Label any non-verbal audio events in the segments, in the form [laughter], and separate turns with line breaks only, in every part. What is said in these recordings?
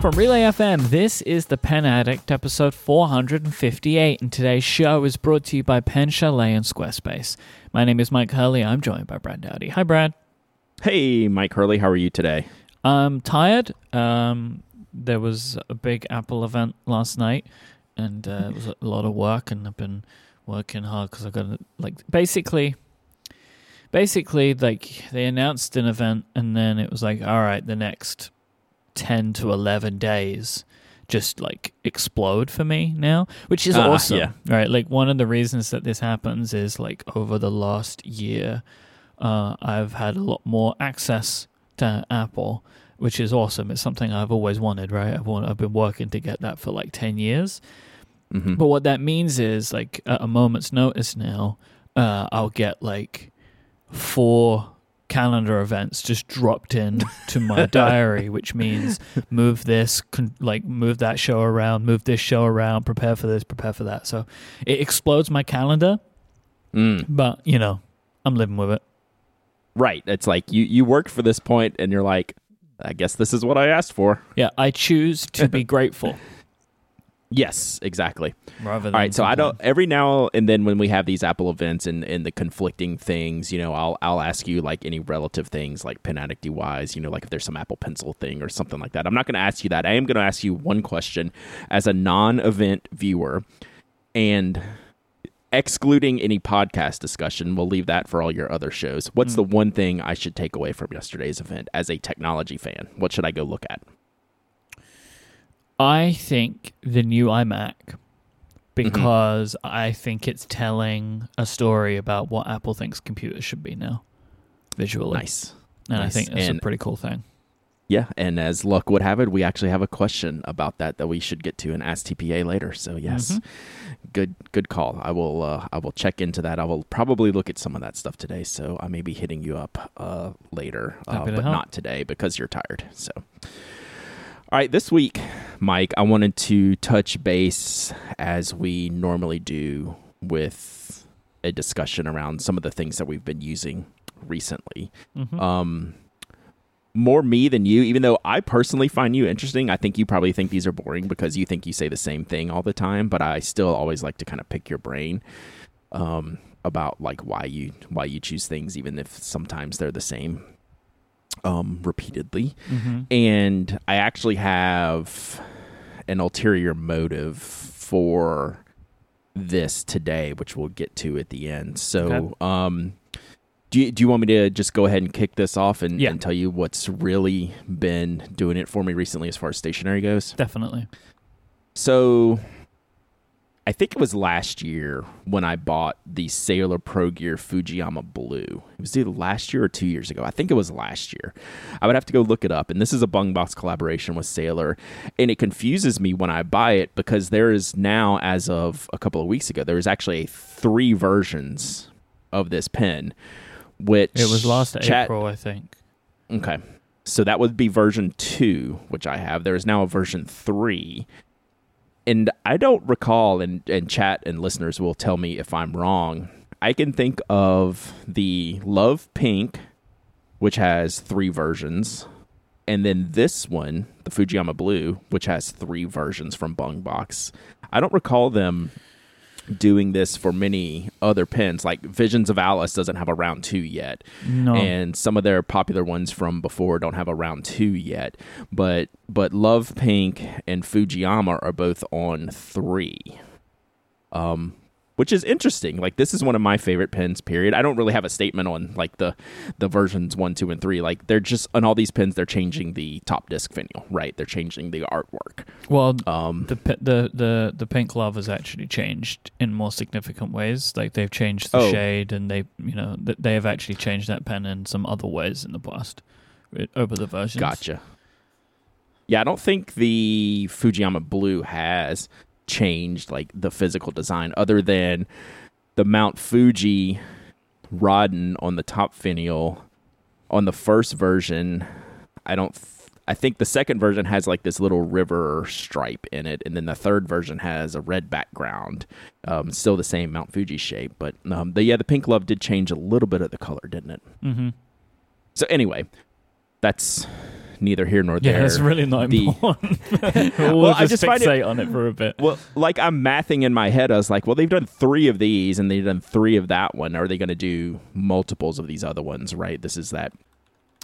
From Relay FM, this is the Pen Addict episode 458, and today's show is brought to you by Pen Chalet and Squarespace. My name is Myke Hurley. I'm joined by Brad Dowdy. Hi, Brad.
Hey, Myke Hurley. How are you today?
I'm tired. Um, there was a big Apple event last night, and uh, it was a lot of work, and I've been working hard because I've got to, like, basically, basically, like, they announced an event, and then it was like, all right, the next 10 to 11 days just like explode for me now, which is
Ah,
awesome.
yeah.
Right. Like one of the reasons that this happens is like over the last year, uh, I've had a lot more access to Apple, which is awesome. It's something I've always wanted, right? I've, want, I've been working to get that for like 10 years.
hmm
But what that means is, like, at a moment's notice now, uh, I'll get like four calendar events just dropped in to my diary, [laughs] which means move this, con- like, move that show around, move this show around, prepare for this, prepare for that. So it explodes my calendar,
Mm.
but you know, I'm living with it.
Right. It's like you you work for this point, and you're like, I guess this is what I asked for.
Yeah, I choose to be [laughs] grateful
Yes, exactly.
rather than.
All right. So I don't. Every now and then, when we have these Apple events and, and the conflicting things, you know, I'll I'll ask you like any relative things, like pen addict wise, you know, like if there's some Apple Pencil thing or something like that. I'm not going to ask you that. I am going to ask you one question as a non-event viewer, and excluding any podcast discussion, we'll leave that for all your other shows. What's hmm. the one thing I should take away from yesterday's event as a technology fan? What should I go look at?
I think the new iMac because I think it's telling a story about what Apple thinks computers should be now, visually.
Nice.
And I think that's
And-
a pretty cool thing.
Yeah, and as luck would have it, we actually have a question about that that we should get to and ask TPA later. So yes,
Mhm.
good good call. I will uh, I will check into that. I will probably look at some of that stuff today. So I may be hitting you up uh, later, uh, but not today because you're tired. So. All right, this week, Myke, I wanted to touch base as we normally do with a discussion around some of the things that we've been using recently.
Mhm.
um more me than you even though i personally find you interesting. I think you probably think these are boring because you think you say the same thing all the time but i still always like to kind of pick your brain um about like why you why you choose things even if sometimes they're the same um repeatedly
Mhm.
and I actually have an ulterior motive for this today, which we'll get to at the end. So,
Okay.
um, do you, do you want me to just go ahead and kick this off and,
Yeah.
and tell you what's really been doing it for me recently as far as stationery goes?
Definitely.
So, I think it was last year when I bought the Sailor Pro Gear Fujiyama Blue. It was either last year or two years ago. I think it was last year. I would have to go look it up. And this is a Bungubox collaboration with Sailor. And it confuses me when I buy it because there is now, as of a couple of weeks ago, there is actually three versions of this pen. Which
It was last
chat-
April, I think.
Okay. So that would be version two, which I have. There is now a version three. And I don't recall, and, and chat and listeners will tell me if I'm wrong. I can think of the Love Pink, which has three versions, and then this one, the Fujiyama Blue, which has three versions from Bungubox. I don't recall them doing this for many other pens. Like Visions of Alice doesn't have a round two yet
No.
and some of their popular ones from before don't have a round two yet. But but Love Pink and Fujiyama are both on three. Um which is interesting. Like this is one of my favorite pens, period. I don't really have a statement on like the the versions one, two, and three. Like they're just on all these pens, they're changing the top disc finial, right? They're changing the artwork.
well,
Um
the, the the the pink love has actually changed in more significant ways. Like they've changed the
Oh.
shade, and they you know they have actually changed that pen in some other ways in the past uh, over the versions.
Gotcha. Yeah, I don't think the Fujiyama Blue has changed like the physical design other than the Mount Fuji Rodden on the top finial on the first version. I don't th- I think the second version has like this little river stripe in it, and then the third version has a red background. Um, still the same Mount Fuji shape, but um, the yeah, the pink love did change a little bit of the color, didn't it?
Mm-hmm.
So anyway, that's neither here nor there.
Yeah, it's really not
The-
important. [laughs] [laughs] we'll
Well, I
just,
just find it-
fixate on it for a bit.
Well, like I'm mathing in my head, I was like, well, they've done three of these and they've done three of that one. Are they going to do multiples of these other ones? Right? This is that.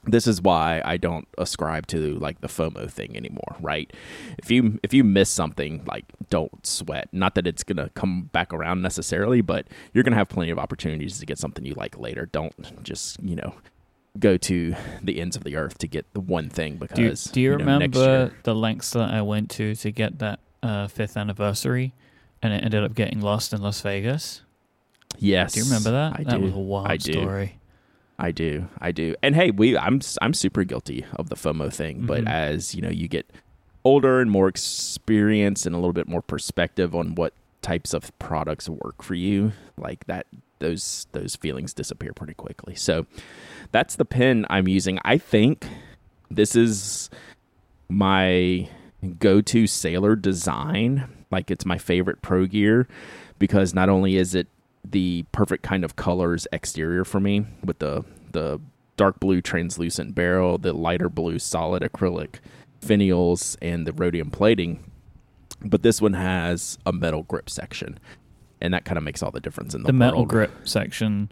This is why I don't ascribe to like the FOMO thing anymore. Right? If you if you miss something, like don't sweat. Not that it's gonna come back around necessarily, but you're gonna have plenty of opportunities to get something you like later. Don't just you know go to the ends of the earth to get the one thing because
Do you, do you,
know, next
remember the lengths that I went to to get that uh, fifth anniversary, and it ended up getting lost in Las Vegas?
Yes.
Do you remember that?
I
that
do.
was a wild
I do.
story.
I do, I do, and hey, we I'm I'm super guilty of the FOMO thing, but
Mhm.
as you know, you get older and more experience and a little bit more perspective on what types of products work for you, like that, those those feelings disappear pretty quickly. So that's the pen I'm using. I think this is my go-to sailor design. Like it's my favorite pro gear because not only is it the perfect kind of colors exterior for me with the the dark blue translucent barrel, the lighter blue solid acrylic finials, and the rhodium plating. But this one has a metal grip section, and that kind of makes all the difference in the,
The metal
world.
grip section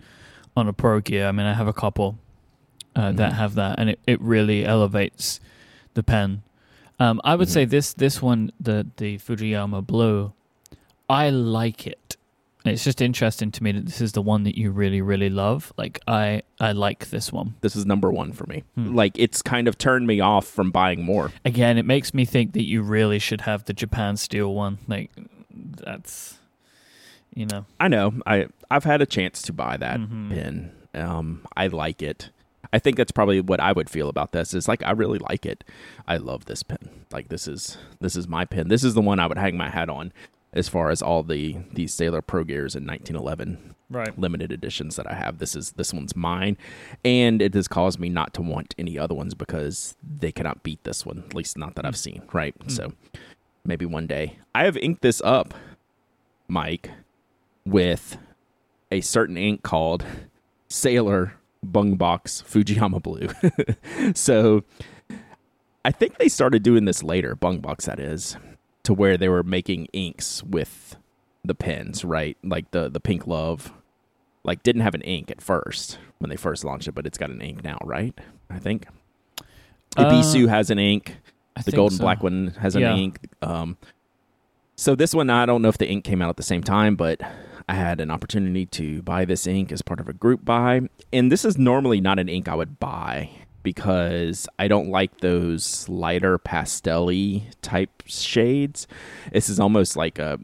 on a Pro Gear. I mean, I have a couple uh, that
Mhm.
have that, and it, it really elevates the pen. Um, I would
Mhm.
say this this one, the the Fujiyama Blue, I like it. It's just interesting to me that this is the one that you really really love. Like I I like this one.
This is number one for me.
Hmm.
Like it's kind of turned me off from buying more.
Again, it makes me think that you really should have the Japan Steel one. Like that's you know.
I know. I I've had a chance to buy that
Mhm.
pen. Um, I like it. I think that's probably what I would feel about this. Is like I really like it. I love this pen. Like this is this is my pen. This is the one I would hang my hat on as far as all the these Sailor Pro Gears in 1911
Right.
limited editions that I have. This is this one's mine, and it has caused me not to want any other ones because they cannot beat this one. At least not that I've seen. Right.
Mm.
So maybe one day. I have inked this up, Myke, with a certain ink called Sailor Bungubox Fujiyama Blue. [laughs] so I think they started doing this later, Bungubox that is, to where they were making inks with the pens, right? Like the the Pink Love, like didn't have an ink at first when they first launched it, but it's got an ink now, right? I think.
Uh,
Ibisu has an ink.
I
The golden
so.
black one has an
Yeah.
ink. Um, so this one, I don't know if the ink came out at the same time, but I had an opportunity to buy this ink as part of a group buy, and this is normally not an ink I would buy because I don't like those lighter pastel-y type shades. This is almost like a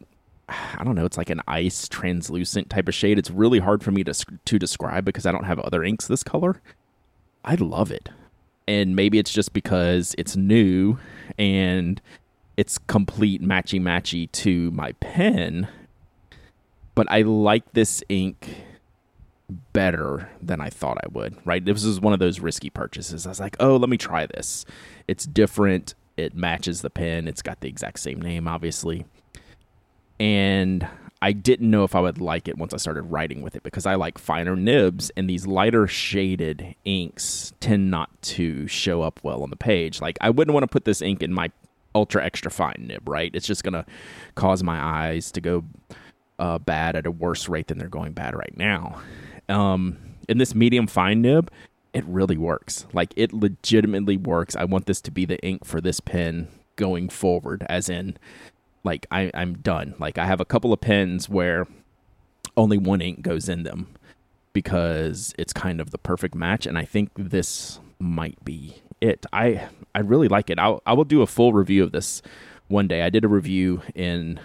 I don't know, it's like an ice translucent type of shade. It's really hard for me to to describe because I don't have other inks this color. I love it. And maybe it's just because it's new and it's complete matchy matchy to my pen. But I like this ink better than I thought I would, right? This was one of those risky purchases. I was like, oh, let me try this. It's different. It matches the pen. It's got the exact same name, obviously. And I didn't know if I would like it once I started writing with it because I like finer nibs and these lighter shaded inks tend not to show up well on the page. Like I wouldn't want to put this ink in my ultra extra fine nib, right? It's just going to cause my eyes to go uh, bad at a worse rate than they're going bad right now. Um, in this medium fine nib, it really works. Like it legitimately works. I want this to be the ink for this pen going forward, as in, like I, I'm done. Like I have a couple of pens where only one ink goes in them because it's kind of the perfect match, and I think this might be it. I I really like it. I'll, I will do a full review of this one day. I did a review in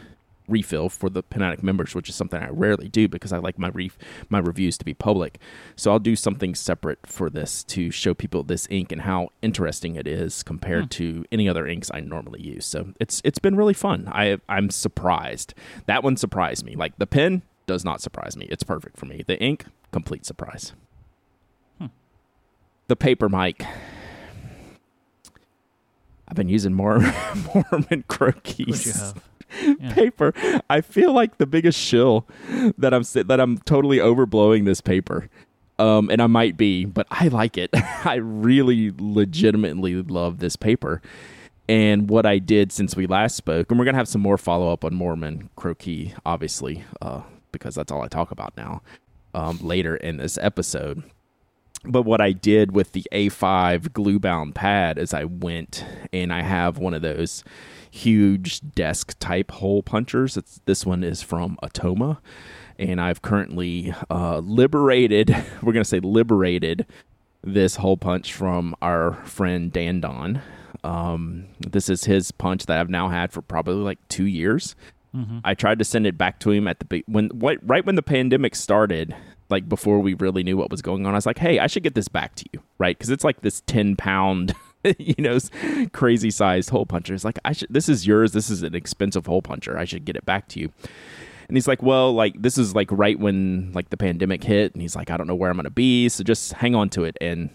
refill for the Pen Addict members, which is something I rarely do because I like my ref- my reviews to be public. So I'll do something separate for this to show people this ink and how interesting it is compared
Hmm.
to any other inks I normally use. So it's it's been really fun. I I'm surprised. That one surprised me. Like the pen does not surprise me. It's perfect for me. The ink, complete surprise.
Hmm.
The paper Myke. I've been using more [laughs] Maruman croquis
What'd you have? Yeah. [laughs]
paper. I feel like the biggest shill that I'm that I'm totally overblowing this paper. Um, and I might be, but I like it. [laughs] I really legitimately love this paper. And what I did since we last spoke, and we're going to have some more follow up on Maruman Croquis, obviously, uh, because that's all I talk about now um, later in this episode. But what I did with the A5 glue bound pad is I went and I have one of those huge desk type hole punchers. It's, this one is from Atoma. And I've currently uh, liberated, [laughs] we're going to say liberated this hole punch from our friend Dan Don. Um, this is his punch that I've now had for probably like two years. Mm-hmm. I tried to send it back to him at the when what, right when the pandemic started, like before we really knew what was going on. I was like, "Hey, I should get this back to you, right? Because it's like this ten pound, [laughs] you know, crazy sized hole puncher. It's like I should. This is yours. This is an expensive hole puncher. I should get it back to you." And he's like, "Well, like this is like right when like the pandemic hit, and he's like, I don't know where I'm gonna be, so just hang on to it." And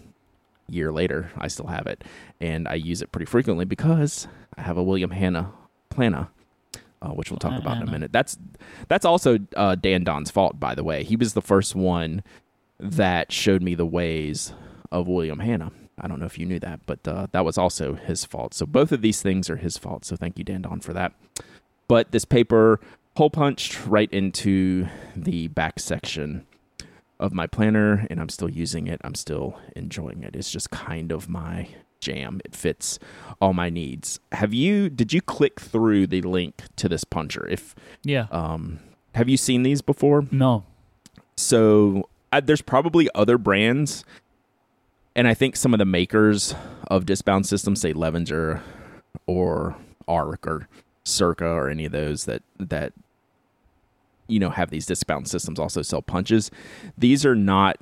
year later, I still have it, and I use it pretty frequently because I have a William Hannah Plana uh, which we'll talk about in a minute. That's that's also uh, Dan Don's fault, by the way. He was the first one that showed me the ways of William Hannah. I don't know if you knew that, but uh, that was also his fault. So both of these things are his fault. So thank you, Dan Don, for that. But this paper hole punched right into the back section of my planner, and I'm still using it. I'm still enjoying it. It's just kind of my jam. It fits all my needs. Have you did you click through the link to this puncher? If
yeah,
um, have you seen these before?
No.
So uh, there's probably other brands, and I think some of the makers of discbound systems, say Levenger or Arc or Circa or any of those that that you know have these discbound systems also sell punches. These are not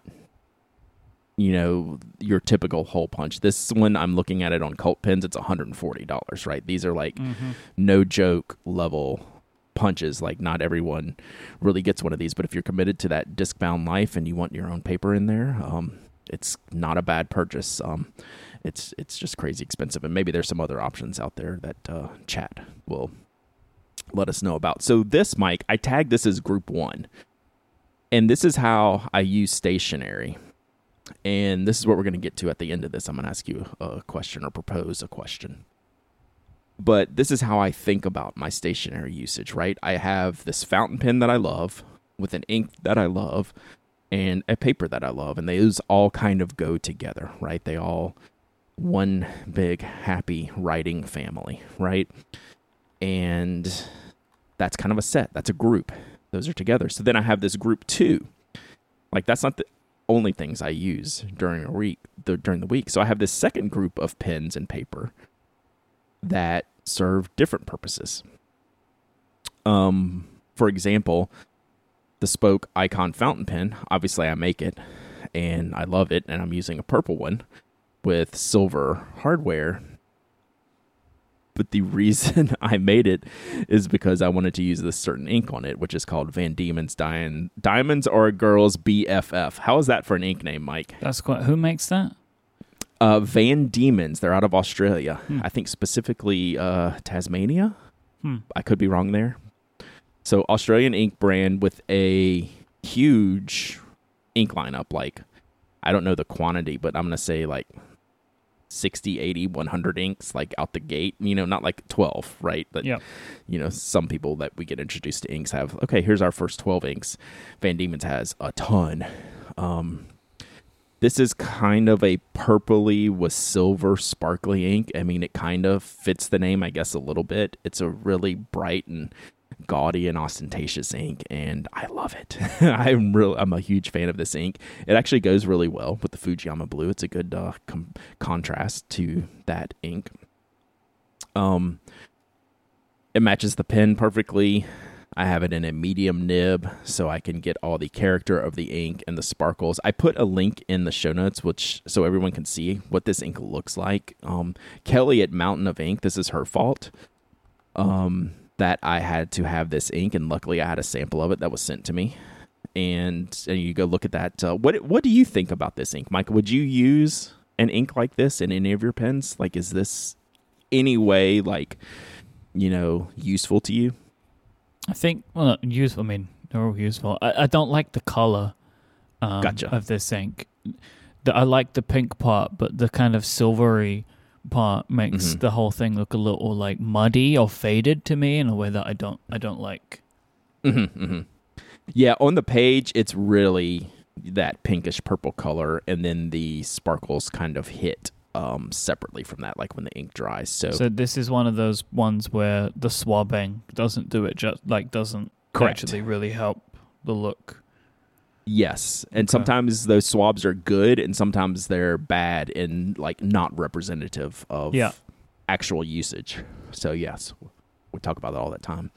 you know your typical hole punch. This one I'm looking at it on Cult Pens. It's 140 dollars. Right? These are like mm-hmm. no joke level punches. Like not everyone really gets one of these, but if you're committed to that disc bound life and you want your own paper in there, um, it's not a bad purchase. Um, it's it's just crazy expensive, and maybe there's some other options out there that uh, chat will let us know about. So this Myke, I tagged this as Group One, and this is how I use stationery and this is what we're going to get to at the end of this. I'm going to ask you a question or propose a question. But this is how I think about my stationary usage, right? I have this fountain pen that I love with an ink that I love and a paper that I love. And those all kind of go together, right? They all one big happy writing family, right? And that's kind of a set. That's a group. Those are together. So then I have this group two. Like that's not the only things I use during a week the, during the week. So I have this second group of pens and paper that serve different purposes. Um, for example, the Spoke Icon fountain pen. Obviously, I make it and I love it, and I'm using a purple one with silver hardware but the [laughs] reason I made it is because I wanted to use this certain ink on it, which is called Van Dieman's Diamond. Diamonds are a girl's BFF. How is that for an ink name, Myke?
That's quite. Who makes that?
Uh, Van Dieman's. They're out of Australia. Hmm. I think specifically uh, Tasmania. Hmm. I could be wrong there. So Australian ink brand with a huge ink lineup. Like I don't know the quantity, but I'm gonna say like 60 80 100 inks like out the gate you know not like 12 right? But
yeah.
you know some people that we get introduced to inks have okay here's our first 12 inks. Van dieman's has a ton. Um this is kind of a purpley with silver sparkly ink. I mean it kind of fits the name i guess a little bit. It's a really bright and gaudy and ostentatious ink, and I love it. [laughs] I'm real. I'm a huge fan of this ink. It actually goes really well with the Fujiyama blue. It's a good uh, com- contrast to that ink. Um, it matches the pen perfectly. I have it in a medium nib so I can get all the character of the ink and the sparkles. I put a link in the show notes which so everyone can see what this ink looks like. Um, Kelly at Mountain of Ink, this is her fault. Um, that I had to have this ink, and luckily I had a sample of it that was sent to me. And, and you go look at that. Uh, what what do you think about this ink, Myke? Would you use an ink like this in any of your pens? Like, is this any way like you know useful to you?
I think well, useful. I mean, they're all useful. I, I don't like the color um,
Gotcha.
of this ink. The, I like the pink part, but the kind of silvery part makes
Mhm.
the whole thing look a little like muddy or faded to me in a way that I don't I don't like.
hmm hmm Yeah, on the page, it's really that pinkish purple color, and then the sparkles kind of hit um, separately from that, like when the ink dries. So,
So this is one of those ones where the swabbing doesn't do it just like doesn't
Correct.
actually really help the look.
Yes, and
Okay.
sometimes those swabs are good, and sometimes they're bad and like not representative of
Yeah.
actual usage. So yes, we talk about that all the time.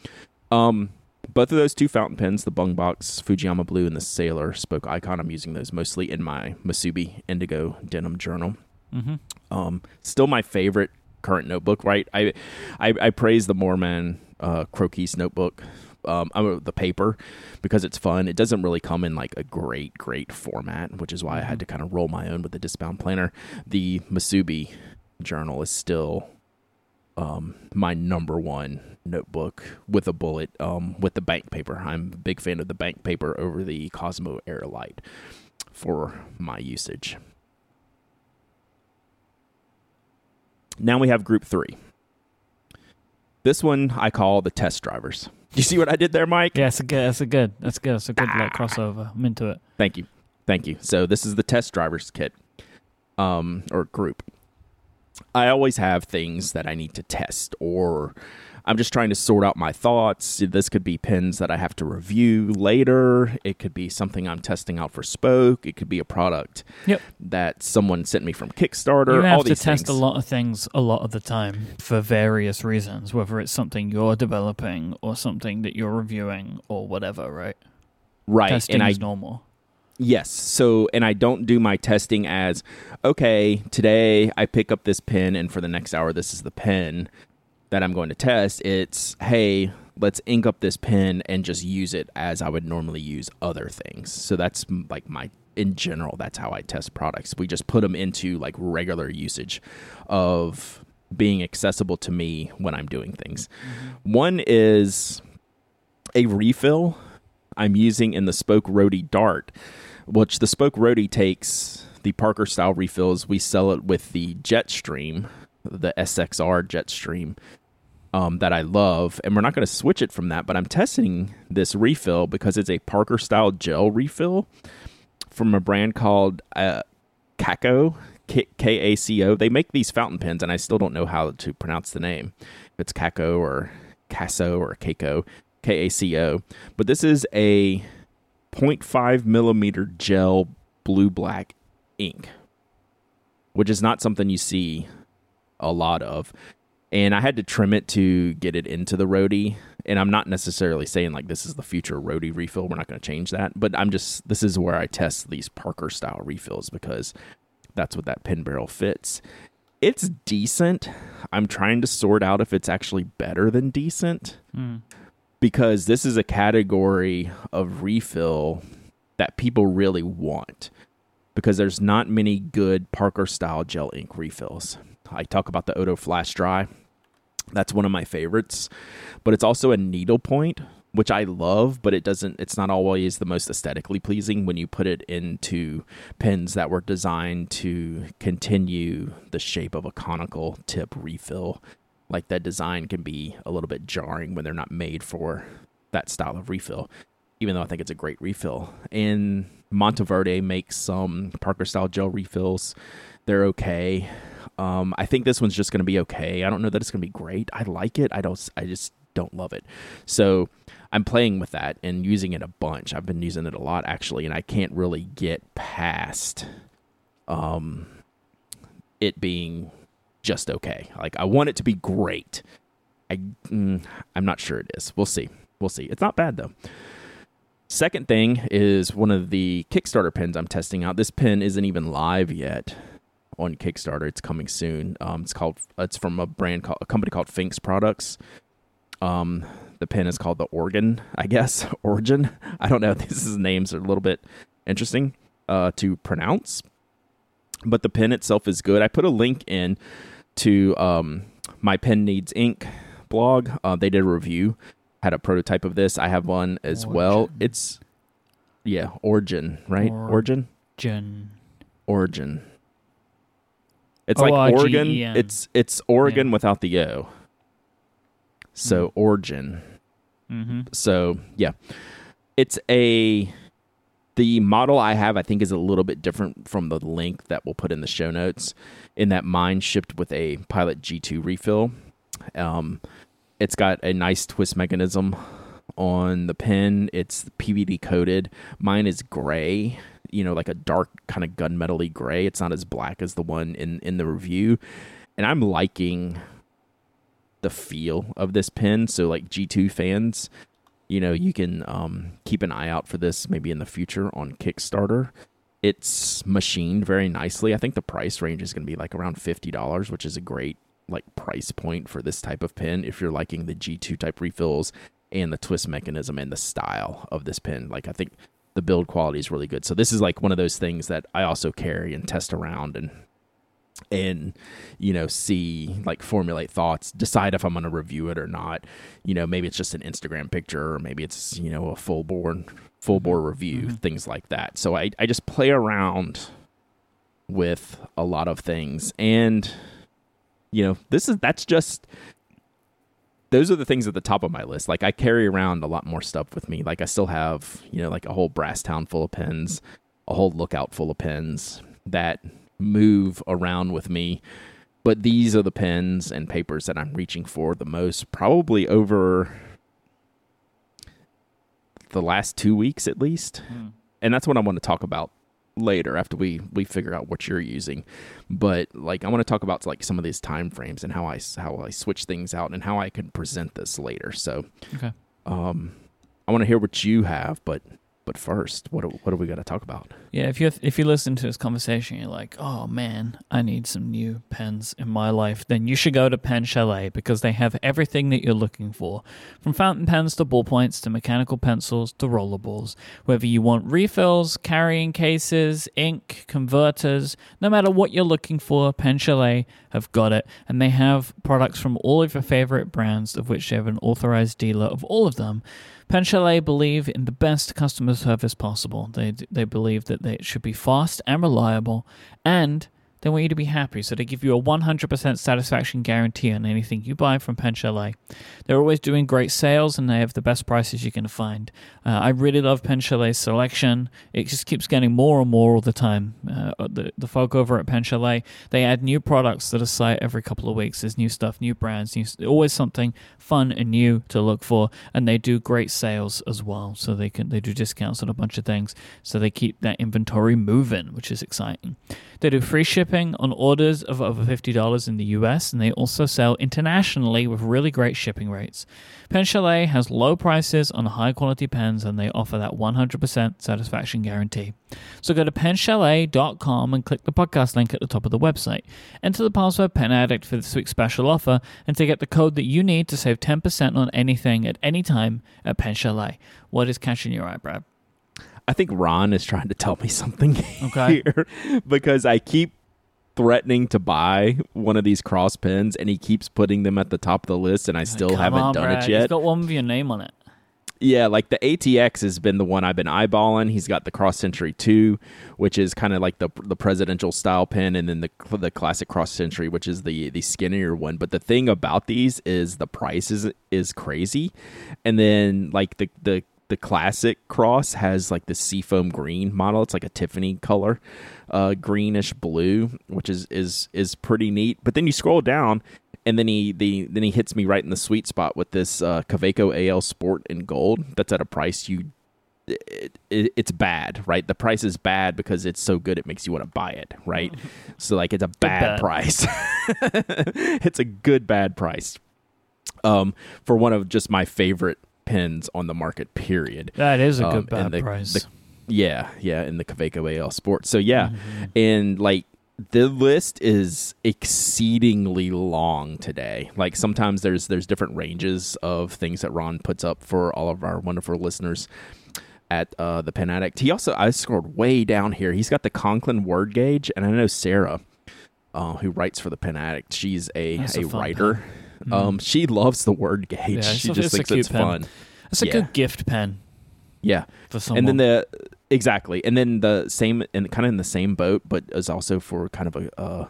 Um, both of those two fountain pens, the Bungubox Fujiyama Blue and the Sailor Spoke Icon, I'm using those mostly in my Musubi Indigo Denim Journal.
Mm-hmm.
Um, still my favorite current notebook. Right, I I, I praise the Maruman uh, Croquis notebook. Um, the paper because it's fun. It doesn't really come in like a great, great format, which is why I had to kind of roll my own with the Discbound Planner. The Musubi journal is still um, my number one notebook with a bullet um, with the bank paper. I'm a big fan of the bank paper over the Cosmo Airlight for my usage. Now we have group three. This one I call the test drivers. You see what I did there, Myke?
Yeah, that's a good. That's a good. That's good. That's a good like crossover. I'm into it.
Thank you. Thank you. So this is the test drivers kit um, or group. I always have things that I need to test, or I'm just trying to sort out my thoughts. This could be pins that I have to review later. It could be something I'm testing out for Spoke. It could be a product
Yep.
that someone sent me from Kickstarter.
You have
all
to
these
test
things.
a lot of things a lot of the time for various reasons, whether it's something you're developing or something that you're reviewing or whatever, right?
right?
Testing
and I
is normal.
Yes. So, and I don't do my testing as, okay, today I pick up this pen, and for the next hour, this is the pen that I'm going to test. It's, hey, let's ink up this pen and just use it as I would normally use other things. So that's like my, in general, that's how I test products. We just put them into like regular usage of being accessible to me when I'm doing things. Mm-hmm. One is a refill I'm using in the Spoke Roady Dart, which the Spoke Roadie takes the Parker style refills. We sell it with the Jetstream, the SXR Jetstream um, that I love, and we're not going to switch it from that. But I'm testing this refill because it's a Parker style gel refill from a brand called uh, Kaco. K A C O. They make these fountain pens, and I still don't know how to pronounce the name. If it's Kako or Casso or Keiko, K A C O. But this is a 0.5 millimeter gel blue black ink, which is not something you see a lot of. And I had to trim it to get it into the roadie. And I'm not necessarily saying like this is the future roadie refill. We're not going to change that. But I'm just, this is where I test these Parker style refills because that's what that pin barrel fits. It's decent. I'm trying to sort out if it's actually better than decent
Hmm.
because this is a category of refill that people really want because there's not many good Parker style gel ink refills. I talk about the Ohto Flash Dry. That's one of my favorites, but it's also a needlepoint, which I love, but it doesn't it's not always the most aesthetically pleasing when you put it into pens that were designed to continue the shape of a conical tip refill. Like that design can be a little bit jarring when they're not made for that style of refill even though i think it's a great refill. And monteverde makes some parker style gel refills. They're okay um, i think this one's just going to be okay i don't know that it's going to be great i like it i don't i just don't love it so i'm playing with that and using it a bunch i've been using it a lot actually and i can't really get past um, it being just okay. Like I want it to be great. I mm, I'm not sure it is. We'll see. We'll see. It's not bad though. Second thing is one of the Kickstarter pins I'm testing out. This pin isn't even live yet on Kickstarter. It's coming soon. Um, it's called. It's from a brand called a company called Phenx Products. Um, the pen is called the Organ, I guess. [laughs] Origin. I don't know. These names are a little bit interesting uh, to pronounce, but the pen itself is good. I put a link in to um, my pen needs ink blog. Uh, they did a review, had a prototype of this. I have one as well. It's yeah, Origin, right?
Or-
Origin,
Jen.
Origin. It's like Oregon. It's it's Oregon
Yeah.
without the O. So Origin.
Mm-hmm.
So yeah, it's a the model I have. I think is a little bit different from the link that we'll put in the show notes. In that mine shipped with a Pilot G2 refill. Um, it's got a nice twist mechanism on the pin. It's PVD coated. Mine is gray. You know, like a dark kind of gunmetally gray. It's not as black as the one in in the review, and I'm liking the feel of this pin. So like G2 fans, you know, you can um, keep an eye out for this maybe in the future on Kickstarter. It's machined very nicely. I think the price range is going to be like around fifty dollars, which is a great like price point for this type of pin if you're liking the G2 type refills and the twist mechanism and the style of this pin. Like I think the build quality is really good. So this is like one of those things that I also carry and test around and and you know see like formulate thoughts decide if i'm going to review it or not you know maybe it's just an instagram picture or maybe it's you know a full bore full bore review
Mhm.
things like that so I, I just play around with a lot of things and you know this is that's just those are the things at the top of my list. Like i carry around a lot more stuff with me. Like i still have you know like a whole brass town full of pins a whole lookout full of pins that move around with me. But these are the pens and papers that i'm reaching for the most probably over the last two weeks at least.
Mm.
and that's what I want to talk about later after we we figure out what you're using. But like I want to talk about like some of these time frames and how i how I switch things out and how I can present this later. So
Okay.
um I want to hear what you have, but but first, what what do we going to talk about?
Yeah, if you if you listen to this conversation, you're like, "Oh man, I need some new pens in my life." Then you should go to Pen Chalet because they have everything that you're looking for, from fountain pens to ballpoints to mechanical pencils to rollerballs. Whether you want refills, carrying cases, ink, converters, no matter what you're looking for, Pen Chalet have got it, and they have products from all of your favorite brands, of which they have an authorized dealer of all of them. Pen Chalet believe in the best customer service possible. They they believe that they, it should be fast and reliable, and they want you to be happy. So they give you a 100% satisfaction guarantee on anything you buy from Pen Chalet. They're always doing great sales, and they have the best prices you can find. Uh, I really love Pen Chalet's selection. It just keeps getting more and more all the time. Uh, the the folk over at Pen Chalet they add new products to the site every couple of weeks. There's new stuff, new brands, new always something fun and new to look for, and they do great sales as well. So they can they do discounts on a bunch of things, so they keep that inventory moving, which is exciting. They do free shipping on orders of over fifty dollars in the U.S., and they also sell internationally with really great shipping rates. Pen Chalet has low prices on high quality pens, and they offer that 100% satisfaction guarantee. So go to penchalet.com and click the podcast link at the top of the website. Enter the password Pen Addict for this week's special offer and to get the code that you need to save 10% on anything at any time at Pen Chalet. What is catching your eye, Brad?
I think Ron is trying to tell me something
Okay. [laughs]
here because I keep threatening to buy one of these cross pins and he keeps putting them at the top of the list and I still
Come
haven't
on,
done
Brad.
it
He's
yet.
got one with your name on it.
Yeah, like the ATX has been the one I've been eyeballing. He's got the Cross Century 2, which is kind of like the the presidential style pin and then the the classic Cross Century, which is the the skinnier one. But the thing about these is the price is is crazy. And then like the the the classic cross has like the seafoam green model. It's like a Tiffany color, uh, greenish blue, which is is is pretty neat. But then you scroll down, and then he the then he hits me right in the sweet spot with this uh, Kaweco AL Sport in gold. That's at a price you. It, it, it's bad, right? The price is bad because it's so good it makes you want to buy it, right? So like it's a bad,
bad.
price. [laughs] it's a good bad price. Um, for one of just my favorite pins on the market. Period.
That is a
Um,
good
the-
price.
the- Yeah, yeah, in the Kaweco AL Sports. So yeah,
Mhm.
and like the list is exceedingly long today. Like sometimes there's there's different ranges of things that Ron puts up for all of our wonderful listeners at uh, the Pen Addict. He also I scrolled way down here. He's got the Conklin word gauge, and I know Sarah, uh, who writes for the Pen Addict. She's a
That's
a,
a
writer.
Pen.
Um, she loves the word gauge.
Yeah,
she just
it's
thinks it's
pen.
fun.
That's a
yeah.
good gift pen
Yeah,
for someone.
and then the Exactly, and then the same and kind of in the same boat, but is also for kind of a uh,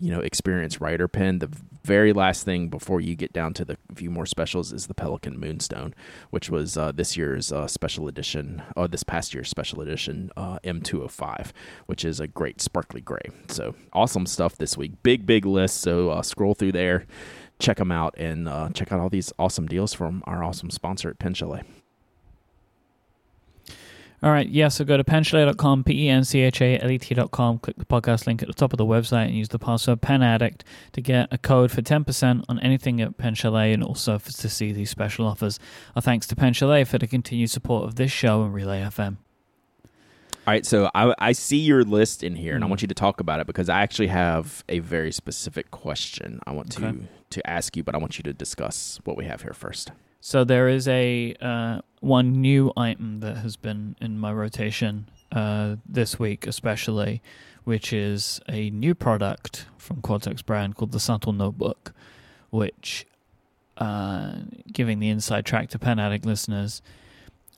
you know experienced writer pen. The very last thing before you get down to the few more specials is the Pelikan Moonstone, which was uh, this year's uh, special edition, or this past year's special edition uh, M205, which is a great sparkly gray. So awesome stuff this week. Big big list. So uh, scroll through there, check them out, and uh, check out all these awesome deals from our awesome sponsor at Pen
All right, yeah, so go to penchalet.com, P E N C H A L E T.com, click the podcast link at the top of the website, and use the password PenAddict to get a code for 10% on anything at Pen Chalet and also for, to see these special offers. Our thanks to Pen Chalet for the continued support of this show and Relay FM.
All right, so I, I see your list in here, and I
Mhm.
want you to talk about it because I actually have a very specific question I want
Okay.
to to ask you, but I want you to discuss what we have here first.
So there is a uh, one new item that has been in my rotation uh, this week, especially, which is a new product from Cortex brand called the Subtle Notebook, which, uh, giving the inside track to Pen Addict listeners,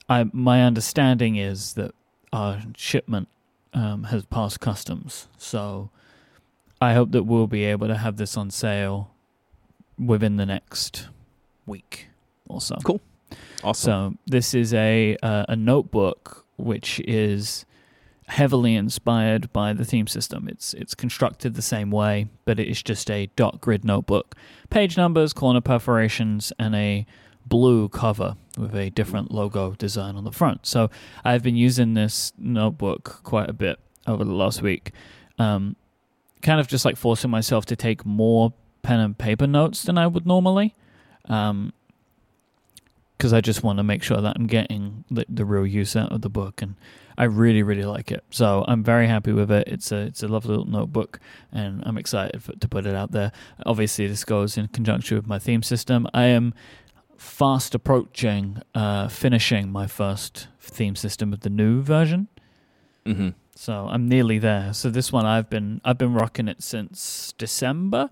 I my understanding is that our shipment um, has passed customs, so I hope that we'll be able to have this on sale within the next week or so.
Cool. Awesome.
So this is a uh, a notebook which is heavily inspired by the theme system. It's it's constructed the same way, but it is just a dot grid notebook. Page numbers, corner perforations, and a blue cover with a different logo design on the front. So I've been using this notebook quite a bit over the last week. Um, kind of just like forcing myself to take more pen and paper notes than I would normally. Um, because I just want to make sure that I'm getting the, the real use out of the book, and I really, really like it. So I'm very happy with it. It's a it's a lovely little notebook, and I'm excited for, to put it out there. Obviously, this goes in conjunction with my theme system. I am fast approaching uh, finishing my first theme system with the new version.
mm-hmm.
So I'm nearly there. So this one I've been I've been rocking it since December.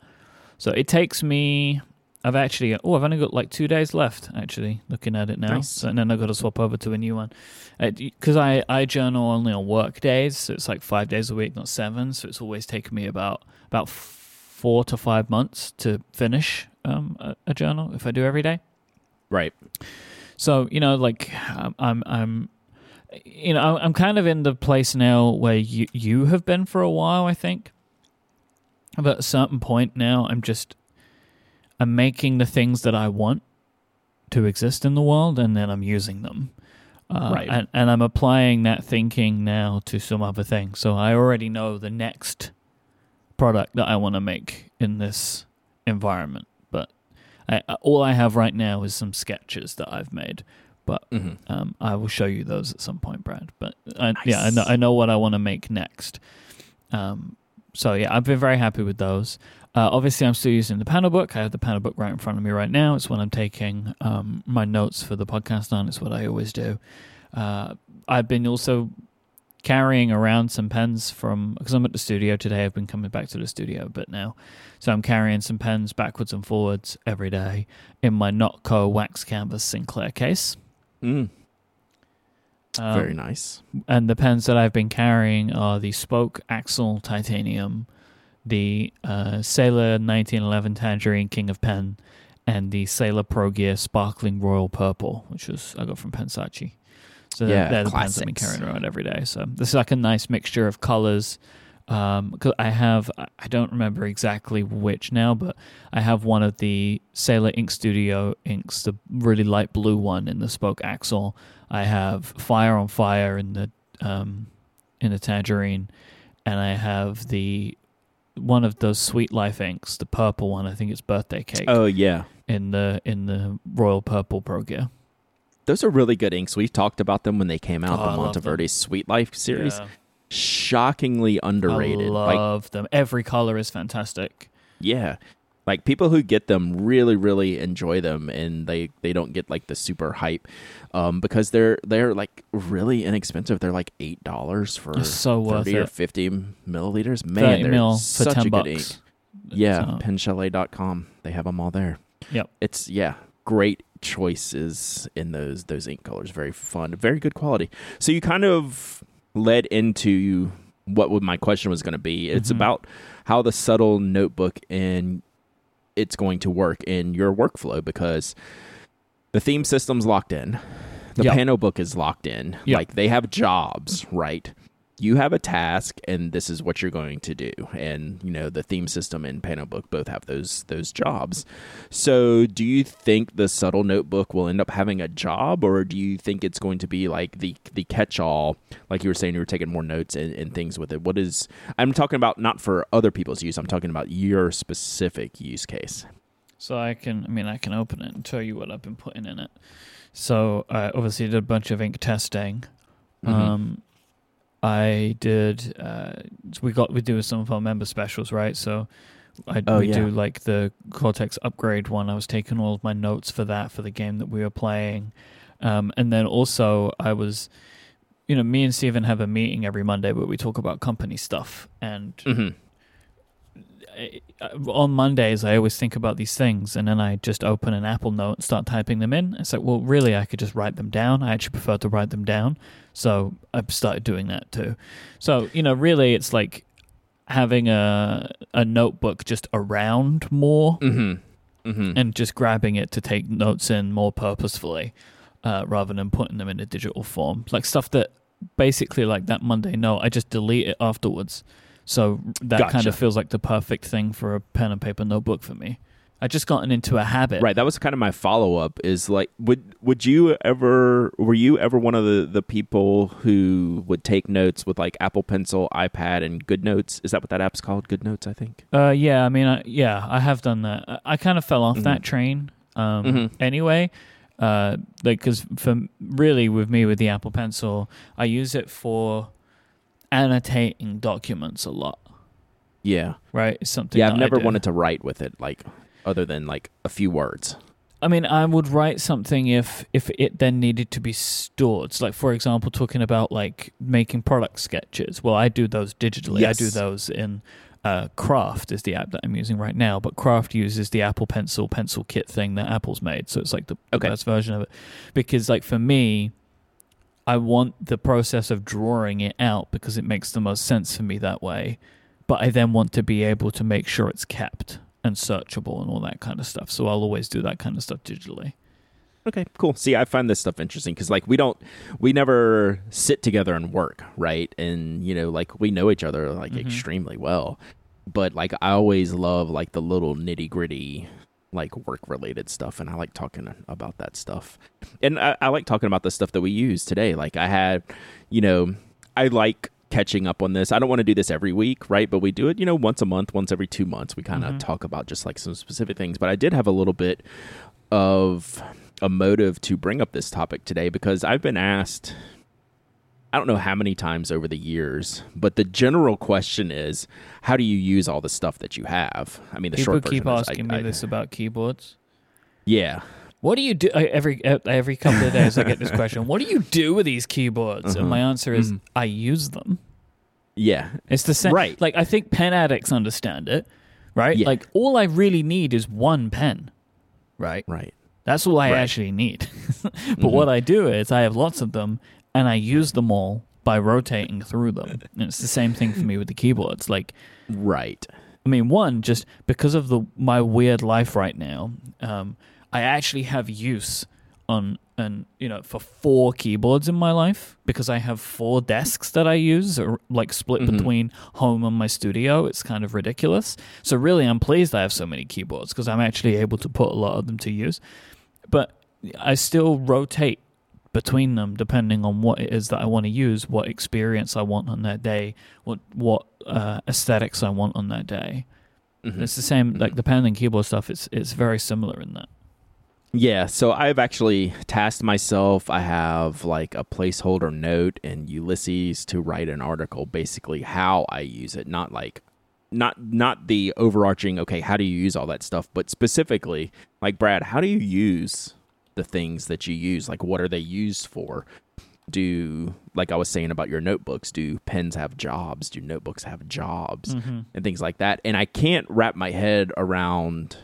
So it takes me I've actually oh I've only got like two days left actually looking at it now.
Nice.
So, and then I've got to swap over to a new one because I I journal only on work days, so it's like five days a week, not seven. So it's always taken me about about four to five months to finish um, a, a journal if I do every day.
Right.
So you know, like I'm, I'm, I'm you know, I'm kind of in the place now where you you have been for a while. I think, but at a certain point now, I'm just I'm making the things that I want to exist in the world, and then I'm using them. Uh,
Right.
And, and I'm applying that thinking now to some other things. So I already know the next product that I want to make in this environment. But I, all I have right now is some sketches that I've made. But
Mm-hmm.
um, I will show you those at some point, Brad. But I, yeah, I know I know what I want to make next. Um, so yeah, I've been very happy with those. Uh, obviously, I'm still using the Panobook. I have the Panobook right in front of me right now. It's what I'm taking um, my notes for the podcast on. It's what I always do. Uh, I've been also carrying around some pens from because I'm at the studio today. I've been coming back to the studio a bit now, so I'm carrying some pens backwards and forwards every day in my Nock Co wax canvas Sinclair case.
Mm.
Um,
Very nice.
and the pens that I've been carrying are the Spoke Axle Titanium, the uh, Sailor 1911 Tangerine King of Pen, and the Sailor Pro Gear Sparkling Royal Purple, which was I got from Pensachi. So
Yeah,
they're the pens I've been carrying around every day. So this is like a nice mixture of colors. Um, 'cause I have I don't remember exactly which now, but I have one of the Sailor Ink Studio inks, the really light blue one in the Spoke Axle. I have Fire on Fire in the um, in the Tangerine, and I have the one of those Sweet Life inks, the purple one. I think it's Birthday Cake
Oh yeah.
in the in the Royal Purple Pro Gear.
Those are really good inks. We talked about them when they came out.
Oh,
the. Monteverde Sweet Life series.
Yeah.
Shockingly underrated.
I
Like
love them. Every color is fantastic.
Yeah. Like people who get them really, really enjoy them, and they they don't get like the super hype, um, because they're they're like really inexpensive. They're like eight dollars for
It's so worth
thirty or
it.
fifty milliliters. Man,
30
they're
mil
such
10
a good ink.
bucks.
Yeah,
So,
penchalet.com. They have them all there.
Yep.
It's yeah, great choices in those those ink colors. Very fun, very good quality. So you kind of led into what would my question was going to be. It's
Mhm.
about how the subtle notebook and it's going to work in your workflow because the theme system's locked in. The
Yep.
Panobook is locked in.
Yep.
Like they have jobs, right? You have a task and this is what you're going to do. And you know, the theme system and Panobook both have those those jobs. So, do you think the subtle notebook will end up having a job or do you think it's going to be like the the catch-all like you were saying you were taking more notes and, and things with it? What is I'm talking about not for other people's use. I'm talking about your specific use case.
So I can, I mean, I can open it and tell you what I've been putting in it. So I obviously did a bunch of ink testing.
Mhm.
Um, I did. Uh, we got we do some of our member specials, right? So I
Oh,
we
yeah.
do like the Cortex upgrade one. I was taking all of my notes for that for the game that we were playing, um, and then also I was, you know, me and Stephen have a meeting every Monday where we talk about company stuff, and
Mhm.
On Mondays, I always think about these things, and then I just open an Apple Note and start typing them in. It's like, well, really, I could just write them down. I actually prefer to write them down, so I've started doing that too. So you know, really, it's like having a a notebook just around more
Mhm. Mhm.
and just grabbing it to take notes in more purposefully, uh, rather than putting them in a digital form. Like stuff that basically, like that Monday note, I just delete it afterwards. So that kind of feels like the perfect thing for a pen and paper notebook for me. I just gotten into a habit.
Right, that was kind of my follow up. Is like, would would you ever? Were you ever one of the the people who would take notes with like Apple Pencil, iPad, and Good Notes? Is that what that app's called? Good Notes, I think.
Uh, yeah, I mean, I, yeah, I have done that. I, I kind of fell off
Mhm.
that train. Um,
Mhm.
anyway, uh, like because for really with me with the Apple Pencil, I use it for annotating documents a lot.
Yeah,
Right, it's something.
yeah. I've never wanted to write with it, like other than like a few words.
I mean, I would write something if if it then needed to be stored. So like, for example, talking about like making product sketches. Well, I do those digitally.
Yes.
I do those in uh, Craft is the app that I'm using right now. But Craft uses the Apple Pencil pencil kit thing that Apple's made, so it's like the
Okay.
best version of it. Because like for me, I want the process of drawing it out because it makes the most sense for me that way. But I then want to be able to make sure it's kept and searchable and all that kind of stuff. So I'll always do that kind of stuff digitally.
Okay, cool. See, I find this stuff interesting because, like, we don't, we never sit together and work, right? And you know, like, we know each other like
Mhm.
extremely well, but like, I always love like the little nitty gritty, like work related stuff, and I like talking about that stuff. And I, I like talking about the stuff that we use today. Like, I had, you know, I like catching up on this. I don't want to do this every week, right? But we do it, you know, once a month, once every two months. We kind of
Mhm.
talk about just like some specific things. But I did have a little bit of a motive to bring up this topic today because I've been asked I don't know how many times over the years, but the general question is how do you use all the stuff that you have? I mean, the
People
short version
keep
is,
asking
I-
me
I-
this about keyboards.
Yeah.
What do you do every uh, every couple of days? I get this question. What do you do with these keyboards?
Uh-huh.
And my answer is
Mhm.
I use them.
Yeah.
It's the same.
Right.
Like I think pen addicts understand it, right?
Yeah.
Like all I really need is one pen, right?
Right.
That's all I
Right.
actually need. [laughs] but
Mhm.
what I do is I have lots of them, and I use them all by rotating through them. And it's the same thing for me with the keyboards. Like
Right.
I mean, one just because of the my weird life right now, um, I actually have use on and you know for four keyboards in my life because I have four desks that I use, or like split
Mhm.
between home and my studio. It's kind of ridiculous. So really, I'm pleased I have so many keyboards because I'm actually able to put a lot of them to use. But I still rotate between them depending on what it is that I want to use, what experience I want on that day, what what uh, aesthetics I want on that day.
Mhm.
It's the same, like the pen and keyboard stuff. It's it's very similar in that.
Yeah, so I've actually tasked myself. I have like a placeholder note in Ulysses to write an article basically how I use it, not like not not the overarching okay, how do you use all that stuff, but specifically like Brad, how do you use the things that you use? Like what are they used for? Do like I was saying about your notebooks, do pens have jobs? Do notebooks have jobs?
Mm-hmm.
and things like that. And I can't wrap my head around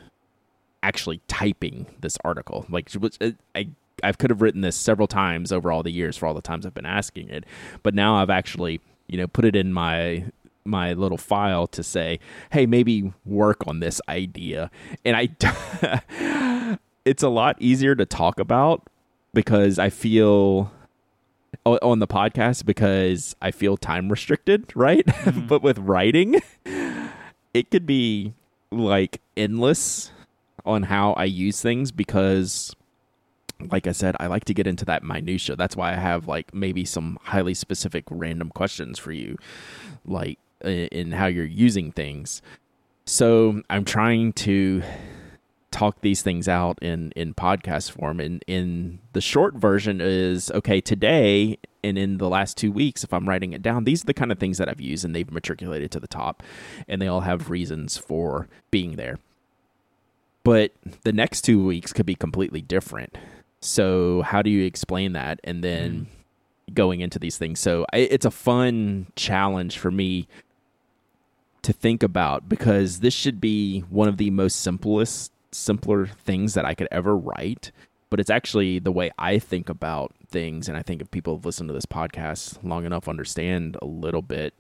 actually typing this article. Like I I could have written this several times over all the years for all the times I've been asking it, but now I've actually you know put it in my my little file to say, hey, maybe work on this idea, and I. [laughs] it's a lot easier to talk about because I feel on the podcast because I feel time restricted, [laughs] right? Mm-hmm. but with writing, it could be like endless on how I use things because like I said, I like to get into that minutia. That's why I have like maybe some highly specific random questions for you like in how you're using things. So, I'm trying to talk these things out in in podcast form. And in the short version is okay today and in the last two weeks if i'm writing it down these are the kind of things that i've used and they've matriculated to the top and they all have reasons for being there. But the next two weeks could be completely different. So how do you explain that? And then mm. going into these things. So I, it's a fun challenge for me to think about because this should be one of the most simplest simpler things that I could ever write, but it's actually the way I think about things. And I think if people have listened to this podcast long enough, understand a little bit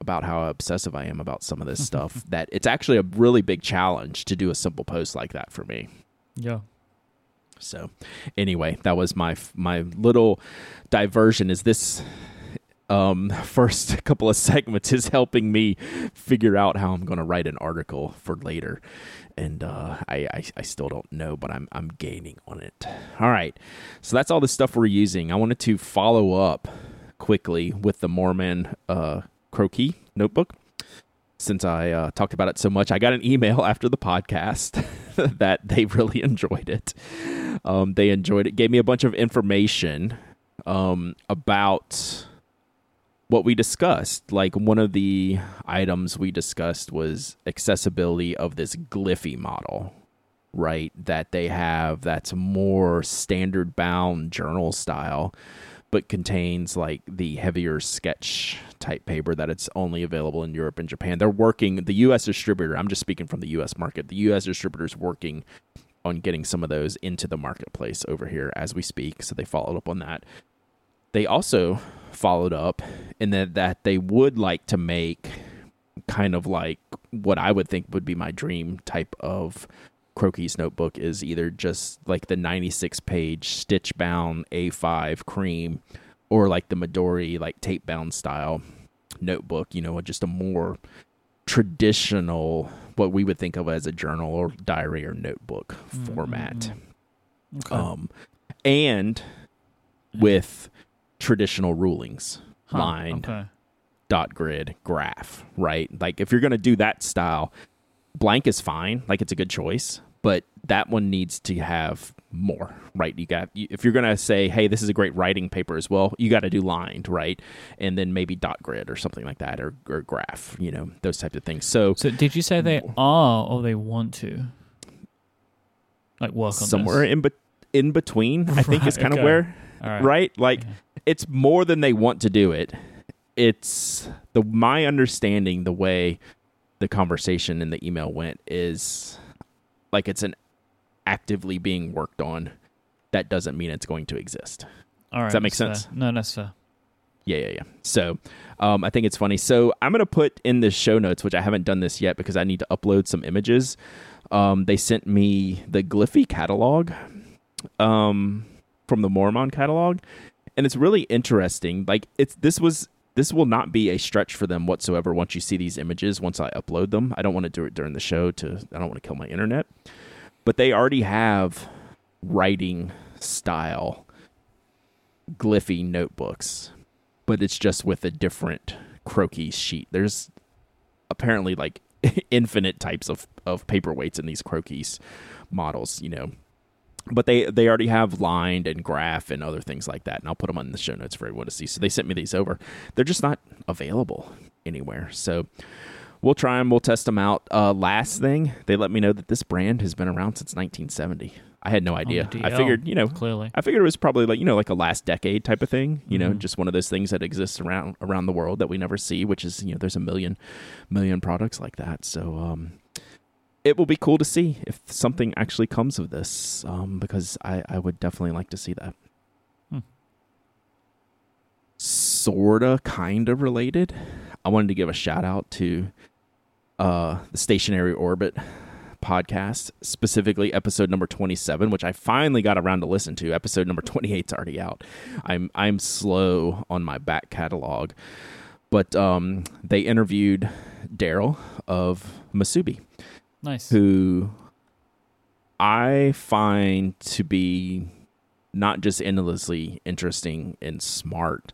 about how obsessive I am about some of this stuff, [laughs] that it's actually a really big challenge to do a simple post like that for me.
Yeah.
So, anyway, that was my my little diversion. Is this um, [laughs] first couple of segments is helping me figure out how I'm going to write an article for later and uh, I, I, I still don't know, but I'm I'm gaining on it. All right, so that's all the stuff we're using. I wanted to follow up quickly with the Maruman uh, Croquis notebook. Since I uh, talked about it so much, I got an email [laughs] after the podcast [laughs] that they really enjoyed it. Um, they enjoyed it. Gave me a bunch of information um, about what we discussed. Like one of the items we discussed was accessibility of this Gliffy model, right? That they have that's more standard bound journal style, but contains like the heavier sketch type paper that it's only available in Europe and Japan. They're working the US distributor, I'm just speaking from the US market. The US distributor is working on getting some of those into the marketplace over here as we speak. So they followed up on that. They also followed up in that, that they would like to make kind of like what I would think would be my dream type of Croquis notebook is either just like the 96 page stitch bound A5 cream or like the Midori like tape bound style notebook, you know, just a more traditional what we would think of as a journal or diary or notebook mm-hmm. format. Okay. Um and with traditional rulings. Huh, lined okay. dot grid graph right? Like if you're going to do that style blank is fine like it's a good choice but that one needs to have more right? You got if you're going to say hey this is a great writing paper as well you got to do lined right? And then maybe dot grid or something like that or, or graph you know those types of things. So
so did you say they are or they want to? Like work on
somewhere
this?
in be- in between i think is kind okay. of where right. right like yeah it's more than they want to do it. It's the my understanding the way the conversation in the email went is like it's an actively being worked on. That doesn't mean it's going to exist.
All right,
Does that make sense?
Fair. No, that's fair.
Yeah, yeah, yeah. So, um, I think it's funny. So, I'm gonna put in the show notes, which I haven't done this yet because I need to upload some images. Um, they sent me the Gliffy catalog, um, from the Maruman catalog, and it's really interesting. Like it's this was this will not be a stretch for them whatsoever once you see these images once I upload them. I don't want to do it during the show to I don't want to kill my internet. But they already have writing style Gliffy notebooks, but it's just with a different Croquis sheet. There's apparently like [laughs] infinite types of, of paperweights in these Croquis models, you know but they they already have lined and graph and other things like that and i'll put them on the show notes for everyone to see. So they sent me these over. They're just not available anywhere. So we'll try them we'll test them out. Uh, last thing they let me know that this brand has been around since 1970 i had no idea. I figured you know
clearly.
I figured it was probably like you know like a last decade type of thing you mm-hmm. know just one of those things that exists around around the world that we never see which is you know there's a million million products like that. So um it will be cool to see if something actually comes of this, um, because I, I would definitely like to see that.
Hmm.
Sorta, kind of related. I wanted to give a shout out to uh, the Stationery Orbit podcast, specifically episode number 27, which I finally got around to listen to. Episode number 28 is already out. I'm I'm slow on my back catalog, but um, they interviewed Daryl of Musubi,
Nice.
who I find to be not just endlessly interesting and smart,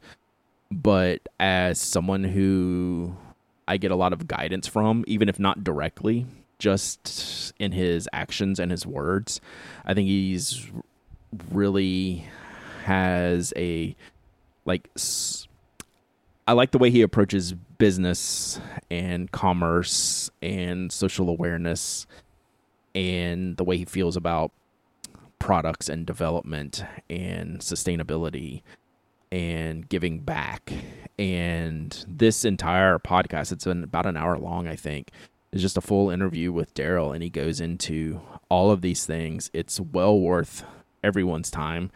but as someone who I get a lot of guidance from, even if not directly, just in his actions and his words. I think he's really has a like I like the way he approaches business and commerce and social awareness and the way he feels about products and development and sustainability and giving back. And this entire podcast, it's been about an hour long, I think, is just a full interview with Daryl, and he goes into all of these things. It's well worth everyone's time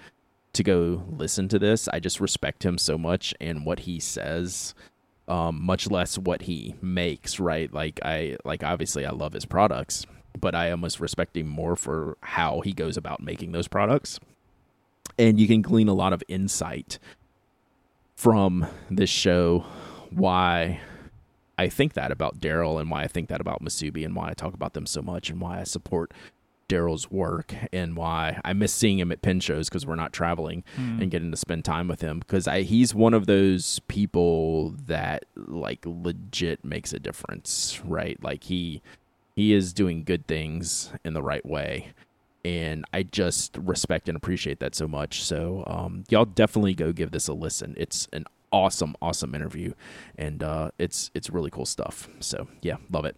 to go listen to this. I just respect him so much and what he says, um, much less what he makes. Right? Like I like obviously I love his products, but I almost respect him more for how he goes about making those products. And you can glean a lot of insight from this show why I think that about Daryl and why I think that about Musubi and why I talk about them so much and why I support Daryl's work and why I miss seeing him at pin shows because we're not traveling
Hmm.
and getting to spend time with him because I he's one of those people that like legit makes a difference, right? Like he he is doing good things in the right way. And I just respect and appreciate that so much. So um, y'all definitely go give this a listen. It's an awesome, awesome interview, and uh, it's it's really cool stuff. So yeah, love it.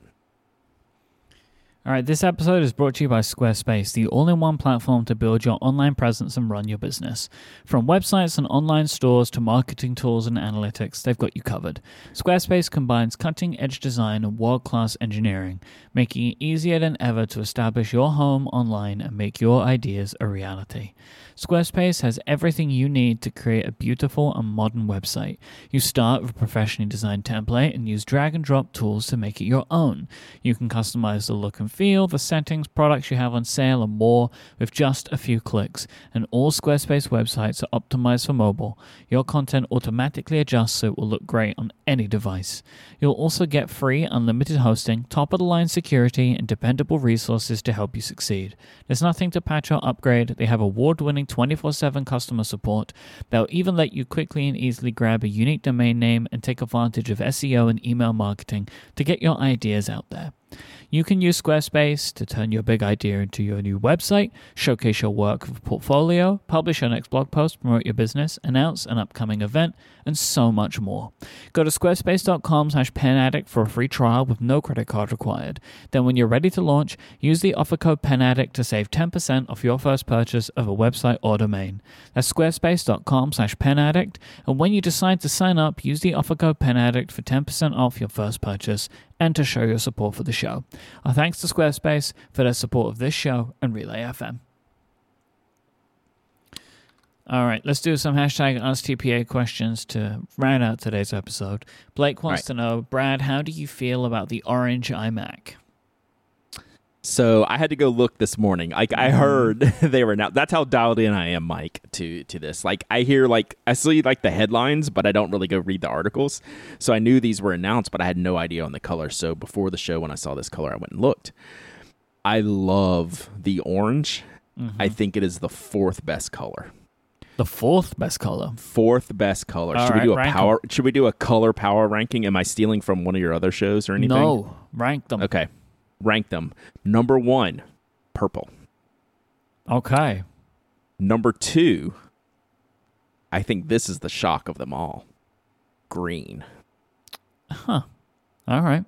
All right, this episode is brought to you by Squarespace, the all in one platform to build your online presence and run your business. From websites and online stores to marketing tools and analytics, they've got you covered. Squarespace combines cutting edge design and world class engineering, making it easier than ever to establish your home online and make your ideas a reality. Squarespace has everything you need to create a beautiful and modern website. You start with a professionally designed template and use drag and drop tools to make it your own. You can customize the look and feel, the settings, products you have on sale, and more with just a few clicks. And all Squarespace websites are optimized for mobile. Your content automatically adjusts so it will look great on any device. You'll also get free unlimited hosting, top of the line security, and dependable resources to help you succeed. There's nothing to patch or upgrade. They have award winning 24 7 customer support. They'll even let you quickly and easily grab a unique domain name and take advantage of SEO and email marketing to get your ideas out there. You can use Squarespace to turn your big idea into your new website, showcase your work with portfolio, publish your next blog post, promote your business, announce an upcoming event, and so much more. Go to squarespace.com slash penaddict for a free trial with no credit card required. Then when you're ready to launch, use the offer code penaddict to save 10% off your first purchase of a website or domain. That's squarespace.com slash penaddict, and when you decide to sign up, use the offer code penaddict for 10% off your first purchase and to show your support for the show. Our thanks to Squarespace for their support of this show and Relay FM. All right, let's do some hashtag AskTPA questions to round out today's episode. Blake wants
Right.
to know, Brad, how do you feel about the orange iMac?
So I had to go look this morning. Like I mm-hmm. heard [laughs] they were now. That's how dialed in I am, Myke, to to this. Like I hear like I see like the headlines, but I don't really go read the articles. So I knew these were announced, but I had no idea on the color. So before the show, when I saw this color, I went and looked. I love the orange. Mm-hmm. I think it is the fourth best color.
The fourth best color.
Fourth best color.
All
should
right,
we do a power? Should we do a color power ranking? Am I stealing from one of your other shows or anything?
No, rank them.
Okay, rank them. Number one, purple.
Okay.
Number two, I think this is the shock of them all. Green.
Huh. All right.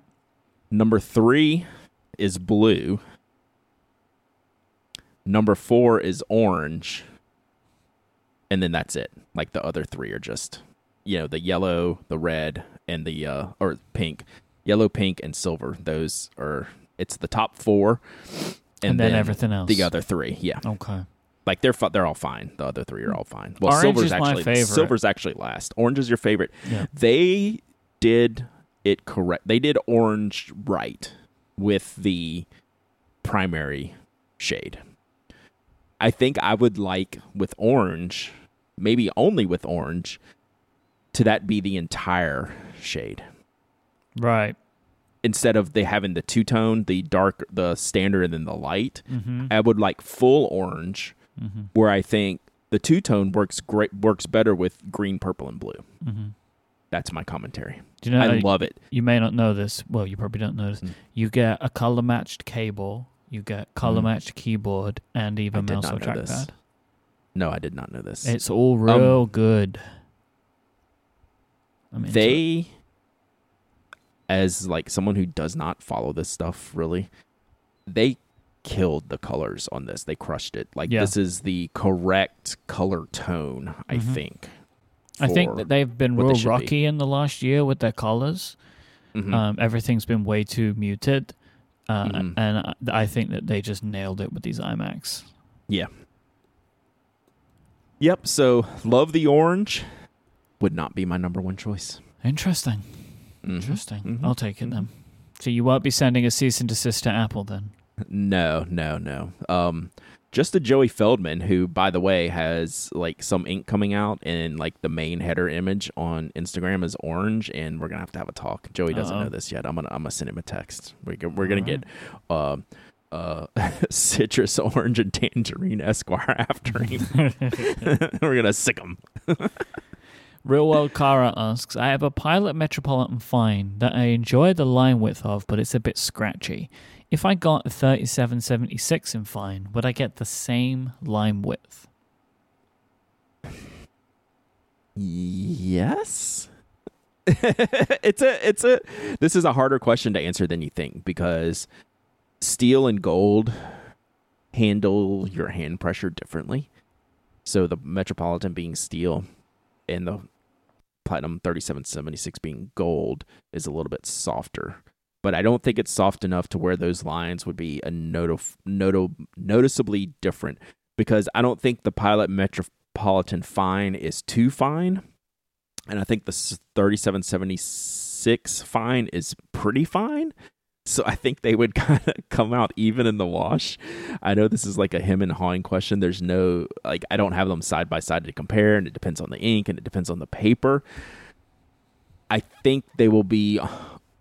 Number three is blue. Number four is orange. And then that's it. Like the other three are just, you know, the yellow, the red, and the, uh, or pink. Yellow, pink, and silver. Those are, It's the top four, and,
And, then, everything else.
the other three. Yeah,
Okay.
like they're fu- they're all fine. The other three are all fine. Well,
Orange
silver's actually
favorite.
silver's actually last. Orange is your favorite.
Yeah.
They did it correct. They did orange right with the primary shade. I think I would like with orange, maybe only with orange, to that be the entire shade
Right.
instead of they having the two tone, the dark, the standard, and then the light.
Mm-hmm.
I would like full orange,
Mm-hmm.
where I think the two tone works great, works better with green, purple, and blue.
Mm-hmm.
That's my commentary.
Do you know?
I love it.
you may not know this. Well, you probably don't know this.
Mm.
You get a color matched cable. You get color
Mhm.
matched keyboard and even mouse or
know this. No, I did not know this.
It's all real good. I mean,
Um, they as like someone who does not follow this stuff really they killed the colors on this they crushed it like
Yeah.
this is the correct color tone i
Mhm.
think
I think that they've been
what they
real
be.
rocky in the last year with their colors.
Mhm.
Um, everything's been way too muted, uh,
Mhm.
and I, think that they just nailed it with these iMacs.
Yep so love the orange would not be my number one choice
Interesting.
Mhm.
Interesting.
Mhm.
I'll take it then. So you won't be sending a cease and desist to Apple then?
no no no um just a joey feldman who by the way has like some ink coming out and like the main header image on instagram is orange and we're gonna have to have a talk joey doesn't
Uh-oh.
know this yet i'm gonna i'm gonna send him a text we're, we're gonna
Alright.
get uh uh [laughs] citrus orange and tangerine esquire after him [laughs] [laughs] we're gonna sick him
Real World Cara asks, I have a Pilot Metropolitan Fine that I enjoy the line width of, but it's a bit scratchy. If I got a 3776 in Fine, would I get the same line width?
Yes. it's a it's a this is a harder question to answer than you think because steel and gold handle your hand pressure differently. So the Metropolitan being steel and the Platinum 3776 being gold is a little bit softer. But I don't think it's soft enough to where those lines would be a noto- noto- noticeably different because I don't think the Pilot Metropolitan fine is too fine and I think the 3776 fine is pretty fine. So I think they would [laughs] kind of come out even in the wash. I know this is like a him and hawing question. There's no like I don't have them side by side to compare, and it depends on the ink and it depends on the paper. I think they will be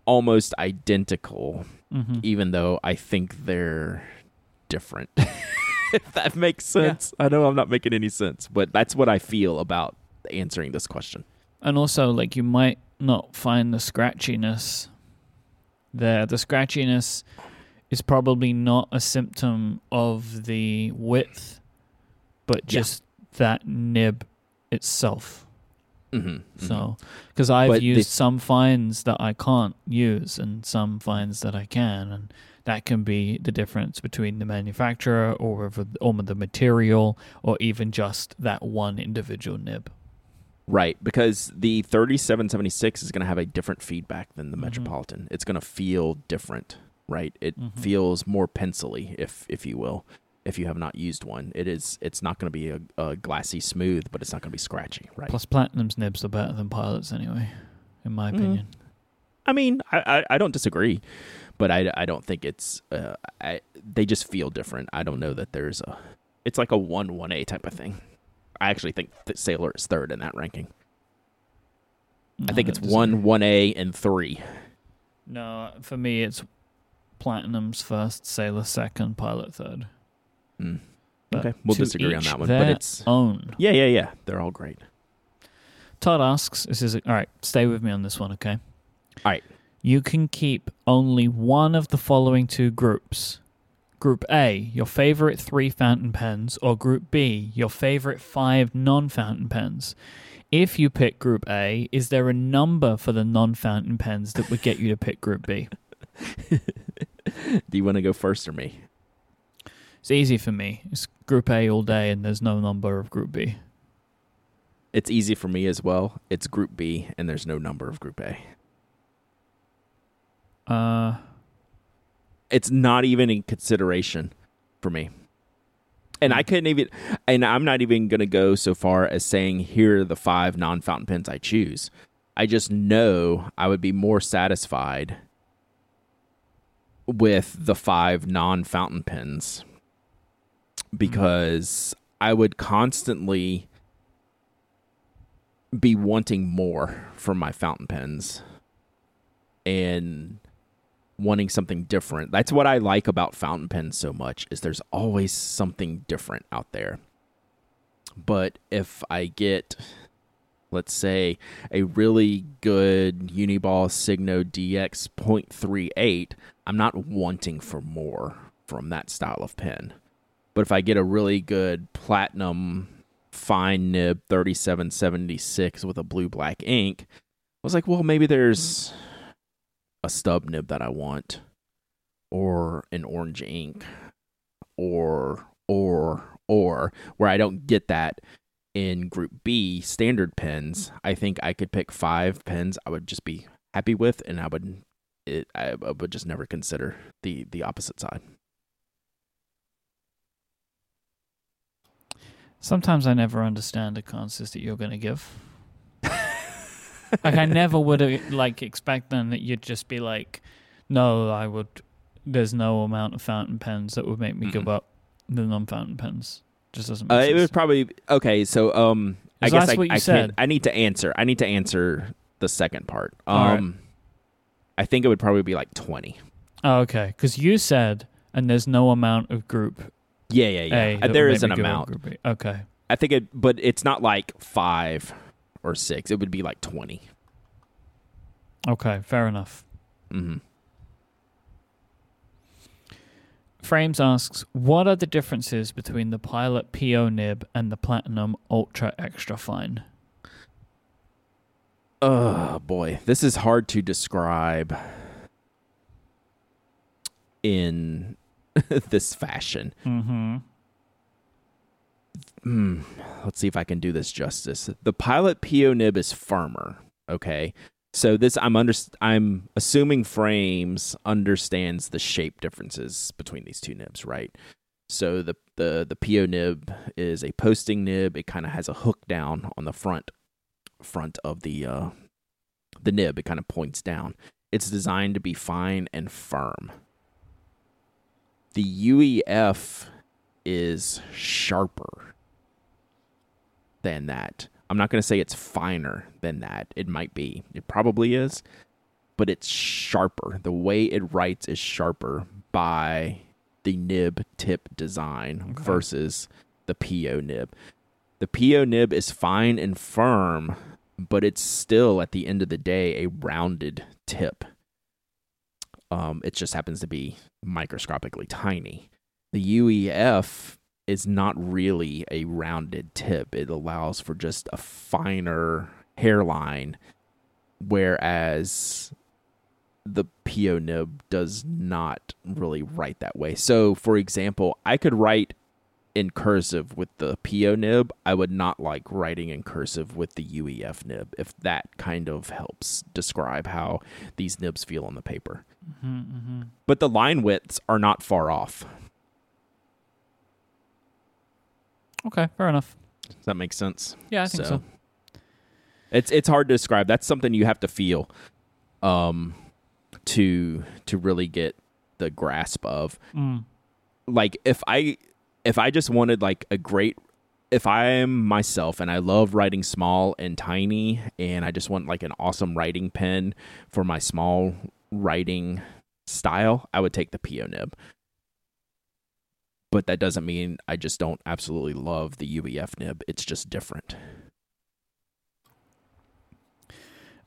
almost identical,
Mm-hmm.
even though I think they're different. [laughs] if that makes sense. I know I'm not making any sense, but that's what I feel about answering this question.
And also, like, you might not find the scratchiness there. The scratchiness is probably not a symptom of the width, but
Yeah.
just that nib itself.
Mm-hmm.
So, because I've
But the-
used some fines that I can't use and some fines that I can, and that can be the difference between the manufacturer or or the material or even just that one individual nib.
Right, because the 3776 is going to have a different feedback than the
Mhm.
Metropolitan. It's going to feel different, right? It
Mhm.
feels more pencily, if if you will. If you have not used one, it is. It's not going to be a, a glassy smooth, but it's not going to be scratchy, right?
Plus, Platinum's nibs are better than Pilots anyway, in my
Mhm.
opinion.
I mean, I, I, I don't disagree, but I, I don't think it's. Uh, I they just feel different. I don't know that there's a. It's like a one one A type of thing. I actually think that Sailor is third in that ranking. I think it's
disagree.
one one A and three.
No, for me, it's Platinum's first, Sailor second, Pilot third.
Mm. Okay, we'll disagree on that one, but it's
own.
yeah, yeah, yeah. They're all great.
Todd asks, "This is all right. Stay with me on this one, okay?
All right.
You can keep only one of the following two groups. Group A, your favorite three fountain pens, or Group B, your favorite five non-fountain pens. If you pick Group A, is there a number for the non-fountain pens that would get you to pick Group B? [laughs] [laughs]
Do you want to go first or me?
It's easy for me. It's Group A all day, and there's no number of Group B.
It's easy for me as well. It's Group B, and there's no number of Group A.
Uh,
it's not even in consideration for me. And I hmm. couldn't even, and I'm not even going to go so far as saying here are the five non fountain pens I choose. I just know I would be more satisfied with the five non fountain pens because I would constantly be wanting more from my fountain pens and wanting something different. That's what I like about fountain pens so much is there's always something different out there. But if I get let's say a really good Uniball Signo DX 0.38, I'm not wanting for more from that style of pen. But if I get a really good platinum fine nib 3776 with a blue black ink, I was like, well, maybe there's a stub nib that I want, or an orange ink, or, or, or, where I don't get that in Group B standard pens. I think I could pick five pens I would just be happy with, and I would. It, I, I would just never consider the the opposite side.
Sometimes I never understand the answers that you're going to give. Like I never would have like expect then that you'd just be like, no, I would. There's no amount of fountain pens that would make me mm give up the non-fountain pens. Just doesn't.
Uh, it was probably okay. So um, I guess I,
what you
I
said.
can't. I need to answer. I need to answer the second part. Um,
right.
I think it would probably be like twenty.
Oh, okay. Because you said, and there's no amount of group
Yeah, yeah, yeah. Uh, there is an
me give up
amount.
Okay.
I think it, but it's not like five or six. It would be like 20
Okay. Fair enough.
Mm-hmm.
Frames asks, what are the differences between the Pilot PO nib and the Platinum Ultra Extra Fine?
Oh boy, this is hard to describe in [laughs] this fashion.
Mm-hmm.
Hmm. Let's see if I can do this justice. The Pilot PO nib is firmer. Okay, so this I'm under I'm assuming frames understands the shape differences between these two nibs, right? So the the the PO nib is a posting nib. It kind of has a hook down on the front front of the uh, the nib. It kind of points down. It's designed to be fine and firm. The UEF is sharper than that. I'm not going to say it's finer than that. It might be. It probably is. But it's sharper. The way it writes is sharper by the nib tip design
Okay.
versus the PO nib. The PO nib is fine and firm, but it's still at the end of the day a rounded tip. Um, it just happens to be microscopically tiny. The UEF is not really a rounded tip. It allows for just a finer hairline, whereas the PO nib does not really write that way. So, for example, I could write in cursive with the PO nib. I would not like writing in cursive with the UEF nib, if that kind of helps describe how these nibs feel on the paper.
Mm-hmm, mm-hmm.
But the line widths are not far off.
Okay. Fair enough.
Does that make sense?
Yeah, I think so.
It's it's hard to describe. That's something you have to feel um to to really get the grasp of.
Mm.
Like if I if I just wanted like a great if I am myself and I love writing small and tiny and I just want like an awesome writing pen for my small writing style, I would take the PO nib. But that doesn't mean I just don't absolutely love the UEF nib. It's just different.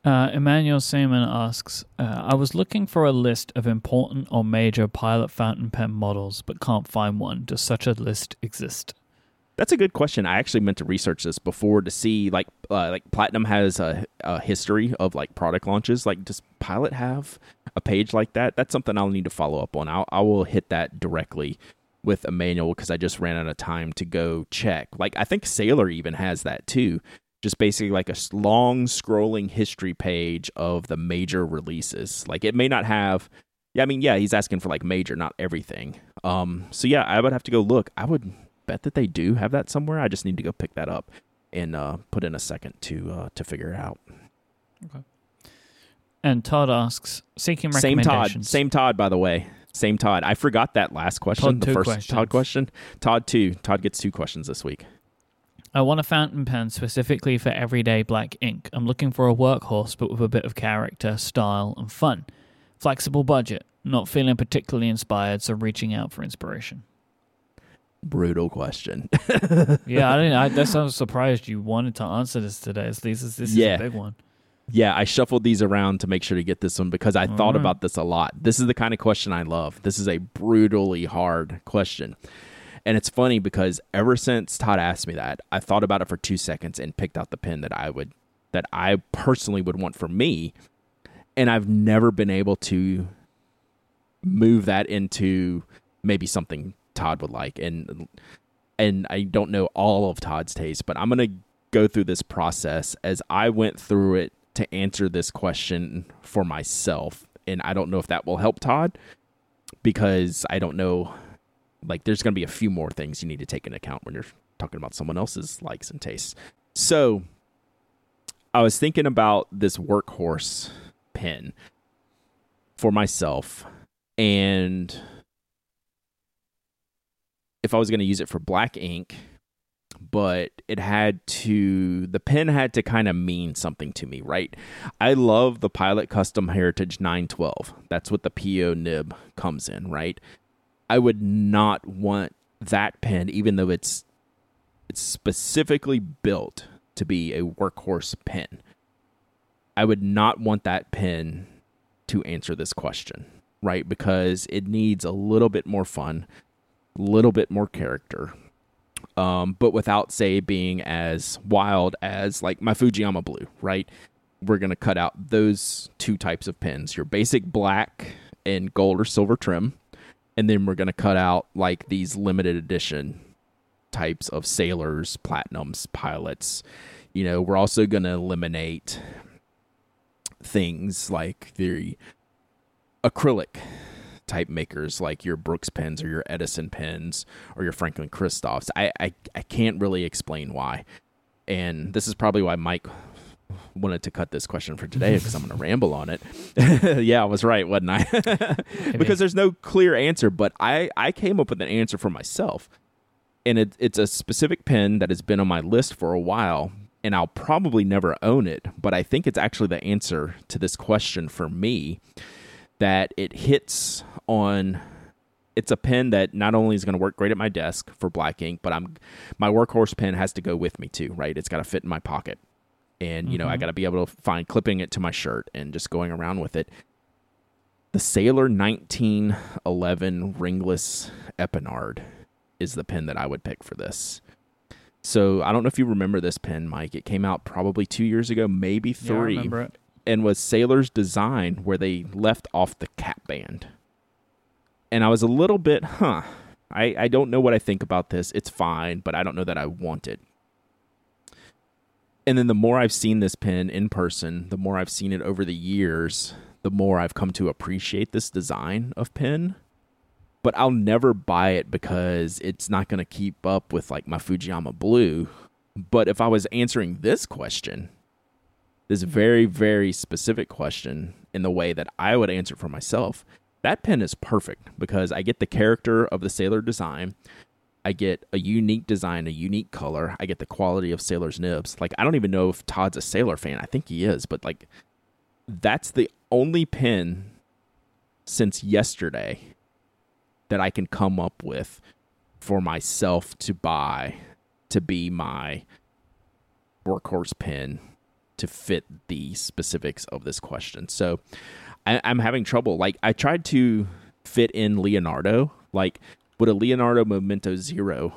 Uh, Emmanuel Seaman asks, uh, I was looking for a list of important or major pilot fountain pen models, but can't find one. Does such a list exist?
That's a good question. I actually meant to research this before to see like uh, like Platinum has a, a history of like product launches. Like, does Pilot have a page like that? That's something I'll need to follow up on. I'll, I will hit that directly with Emmanuel because I just ran out of time to go check. Like, I think Sailor even has that too. Just basically like a long scrolling history page of the major releases. Like, it may not have Yeah, I mean, yeah, he's asking for like major, not everything. Um, so yeah, I would have to go look. I would bet that they do have that somewhere. I just need to go pick that up and uh, put in a second to uh, to figure it out. Okay.
And Todd asks, seeking
Same Todd, same Todd, by the way. Same Todd. I forgot that last question.
Todd,
the first
questions.
Todd question. Todd two. Todd gets two questions this week.
I want a fountain pen specifically for everyday black ink. I'm looking for a workhorse, but with a bit of character, style, and fun. Flexible budget. Not feeling particularly inspired, so reaching out for inspiration.
Brutal question. [laughs]
Yeah, I didn't. I, that's I was surprised you wanted to answer this today. This is this is
Yeah.
a big one.
Yeah, I shuffled these around to make sure to get this one because I
All
thought
right.
about this a lot. This is the kind of question I love. This is a brutally hard question. And it's funny because ever since Todd asked me that, I thought about it for 2 seconds and picked out the pen that I would that I personally would want for me. And I've never been able to move that into maybe something Todd would like and and I don't know all of Todd's taste, but I'm going to go through this process as I went through it to answer this question for myself. And I don't know if that will help Todd because I don't know. Like, there's going to be a few more things you need to take into account when you're talking about someone else's likes and tastes. So, I was thinking about this workhorse pen for myself. And if I was going to use it for black ink, but it had to the pen had to kind of mean something to me, right? I love the Pilot Custom Heritage 912. That's what the PO nib comes in, right? I would not want that pen even though it's it's specifically built to be a workhorse pen. I would not want that pen to answer this question, right? Because it needs a little bit more fun, a little bit more character, um, but without say being as wild as like my Fujiyama Blue, right? We're gonna cut out those two types of pins: your basic black and gold or silver trim, and then we're gonna cut out like these limited edition types of sailors, platinums, pilots. You know, we're also gonna eliminate things like the acrylic type makers like your Brooks pens or your Edison pens or your Franklin Christophs. I, I, I can't really explain why. And this is probably why Myke wanted to cut this question for today because I'm going [laughs] to ramble on it. [laughs] yeah, I was right, wasn't I? [laughs] because there's no clear answer, but I, I came up with an answer for myself. And it, it's a specific pen that has been on my list for a while, and I'll probably never own it, but I think it's actually the answer to this question for me that it hits on it's a pen that not only is going to work great at my desk for black ink, but I'm my workhorse pen has to go with me too, right? It's got to fit in my pocket. And you know, I
Mhm.
got to be able to find clipping it to my shirt and just going around with it. The Sailor 1911 ringless Epinard is the pen that I would pick for this. So I don't know if you remember this pen, Myke. It came out probably two years ago, maybe
Yeah,
And was Sailor's design where they left off the cap band. And I was a little bit, huh. I, I don't know what I think about this. It's fine, but I don't know that I want it. And then the more I've seen this pen in person, the more I've seen it over the years, the more I've come to appreciate this design of pen. But I'll never buy it because it's not going to keep up with like my Fujiyama Blue. But if I was answering this question, this very, very specific question in the way that I would answer for myself, that pen is perfect because I get the character of the sailor design. I get a unique design, a unique color. I get the quality of Sailor's nibs. Like I don't even know if Todd's a Sailor fan. I think he is, but like that's the only pen since yesterday that I can come up with for myself to buy to be my workhorse pen to fit the specifics of this question. So I, I'm having trouble. Like I tried to fit in Leonardo. Like would a Leonardo Momento Zero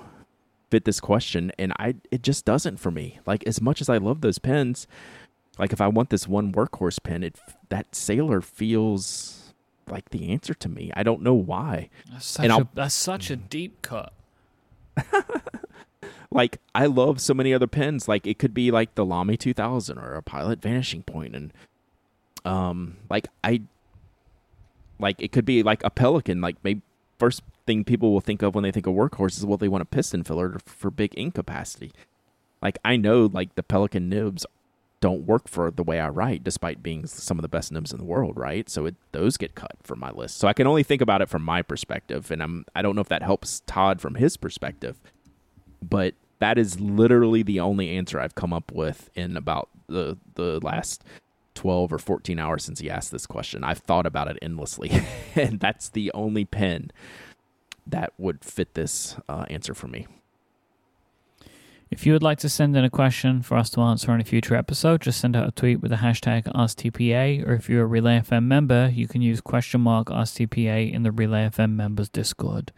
fit this question? And I it just doesn't for me. Like as much as I love those pens, like if I want this one workhorse pen, it that Sailor feels like the answer to me. I don't know why.
That's such,
And
a,
I'll-
that's such a deep cut. [laughs]
like I love so many other pens. Like it could be like the Lamy 2000 or a Pilot Vanishing Point, and um, like I, Like it could be like a Pelikan. Like maybe first thing people will think of when they think of workhorse is well they want a piston filler for big ink capacity. Like I know like the Pelikan nibs don't work for the way I write, despite being some of the best nibs in the world, right? So it, those get cut from my list. So I can only think about it from my perspective, and I'm I don't know if that helps Todd from his perspective, but that is literally the only answer I've come up with in about the the last 12 or 14 hours since he asked this question. I've thought about it endlessly, [laughs] and that's the only pen that would fit this uh, answer for me.
If you would like to send in a question for us to answer on a future episode, just send out a tweet with the hashtag AskTPA, or if you're a Relay FM member, you can use question mark AskTPA in the Relay FM members Discord.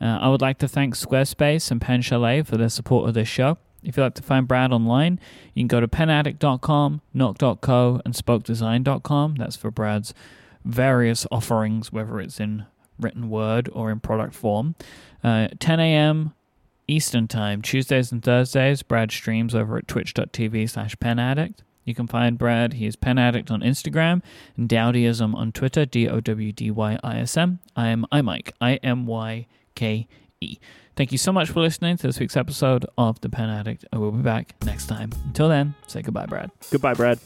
Uh, I would like to thank Squarespace and Pen Chalet for their support of this show. If you'd like to find Brad online, you can go to penaddict.com, nock.co, and spokedesign.com. That's for Brad's various offerings, whether it's in written word or in product form. Uh, 10 a.m. Eastern Time, Tuesdays and Thursdays, Brad streams over at twitch.tv slash penaddict. You can find Brad, he is penaddict on Instagram, and Dowdyism on Twitter, D-O-W-D-Y-I-S-M. I am iMyke, I-M-Y-K-E. Thank you so much for listening to this week's episode of The Pen Addict. I will be back next time. Until then, say goodbye, Brad.
Goodbye, Brad.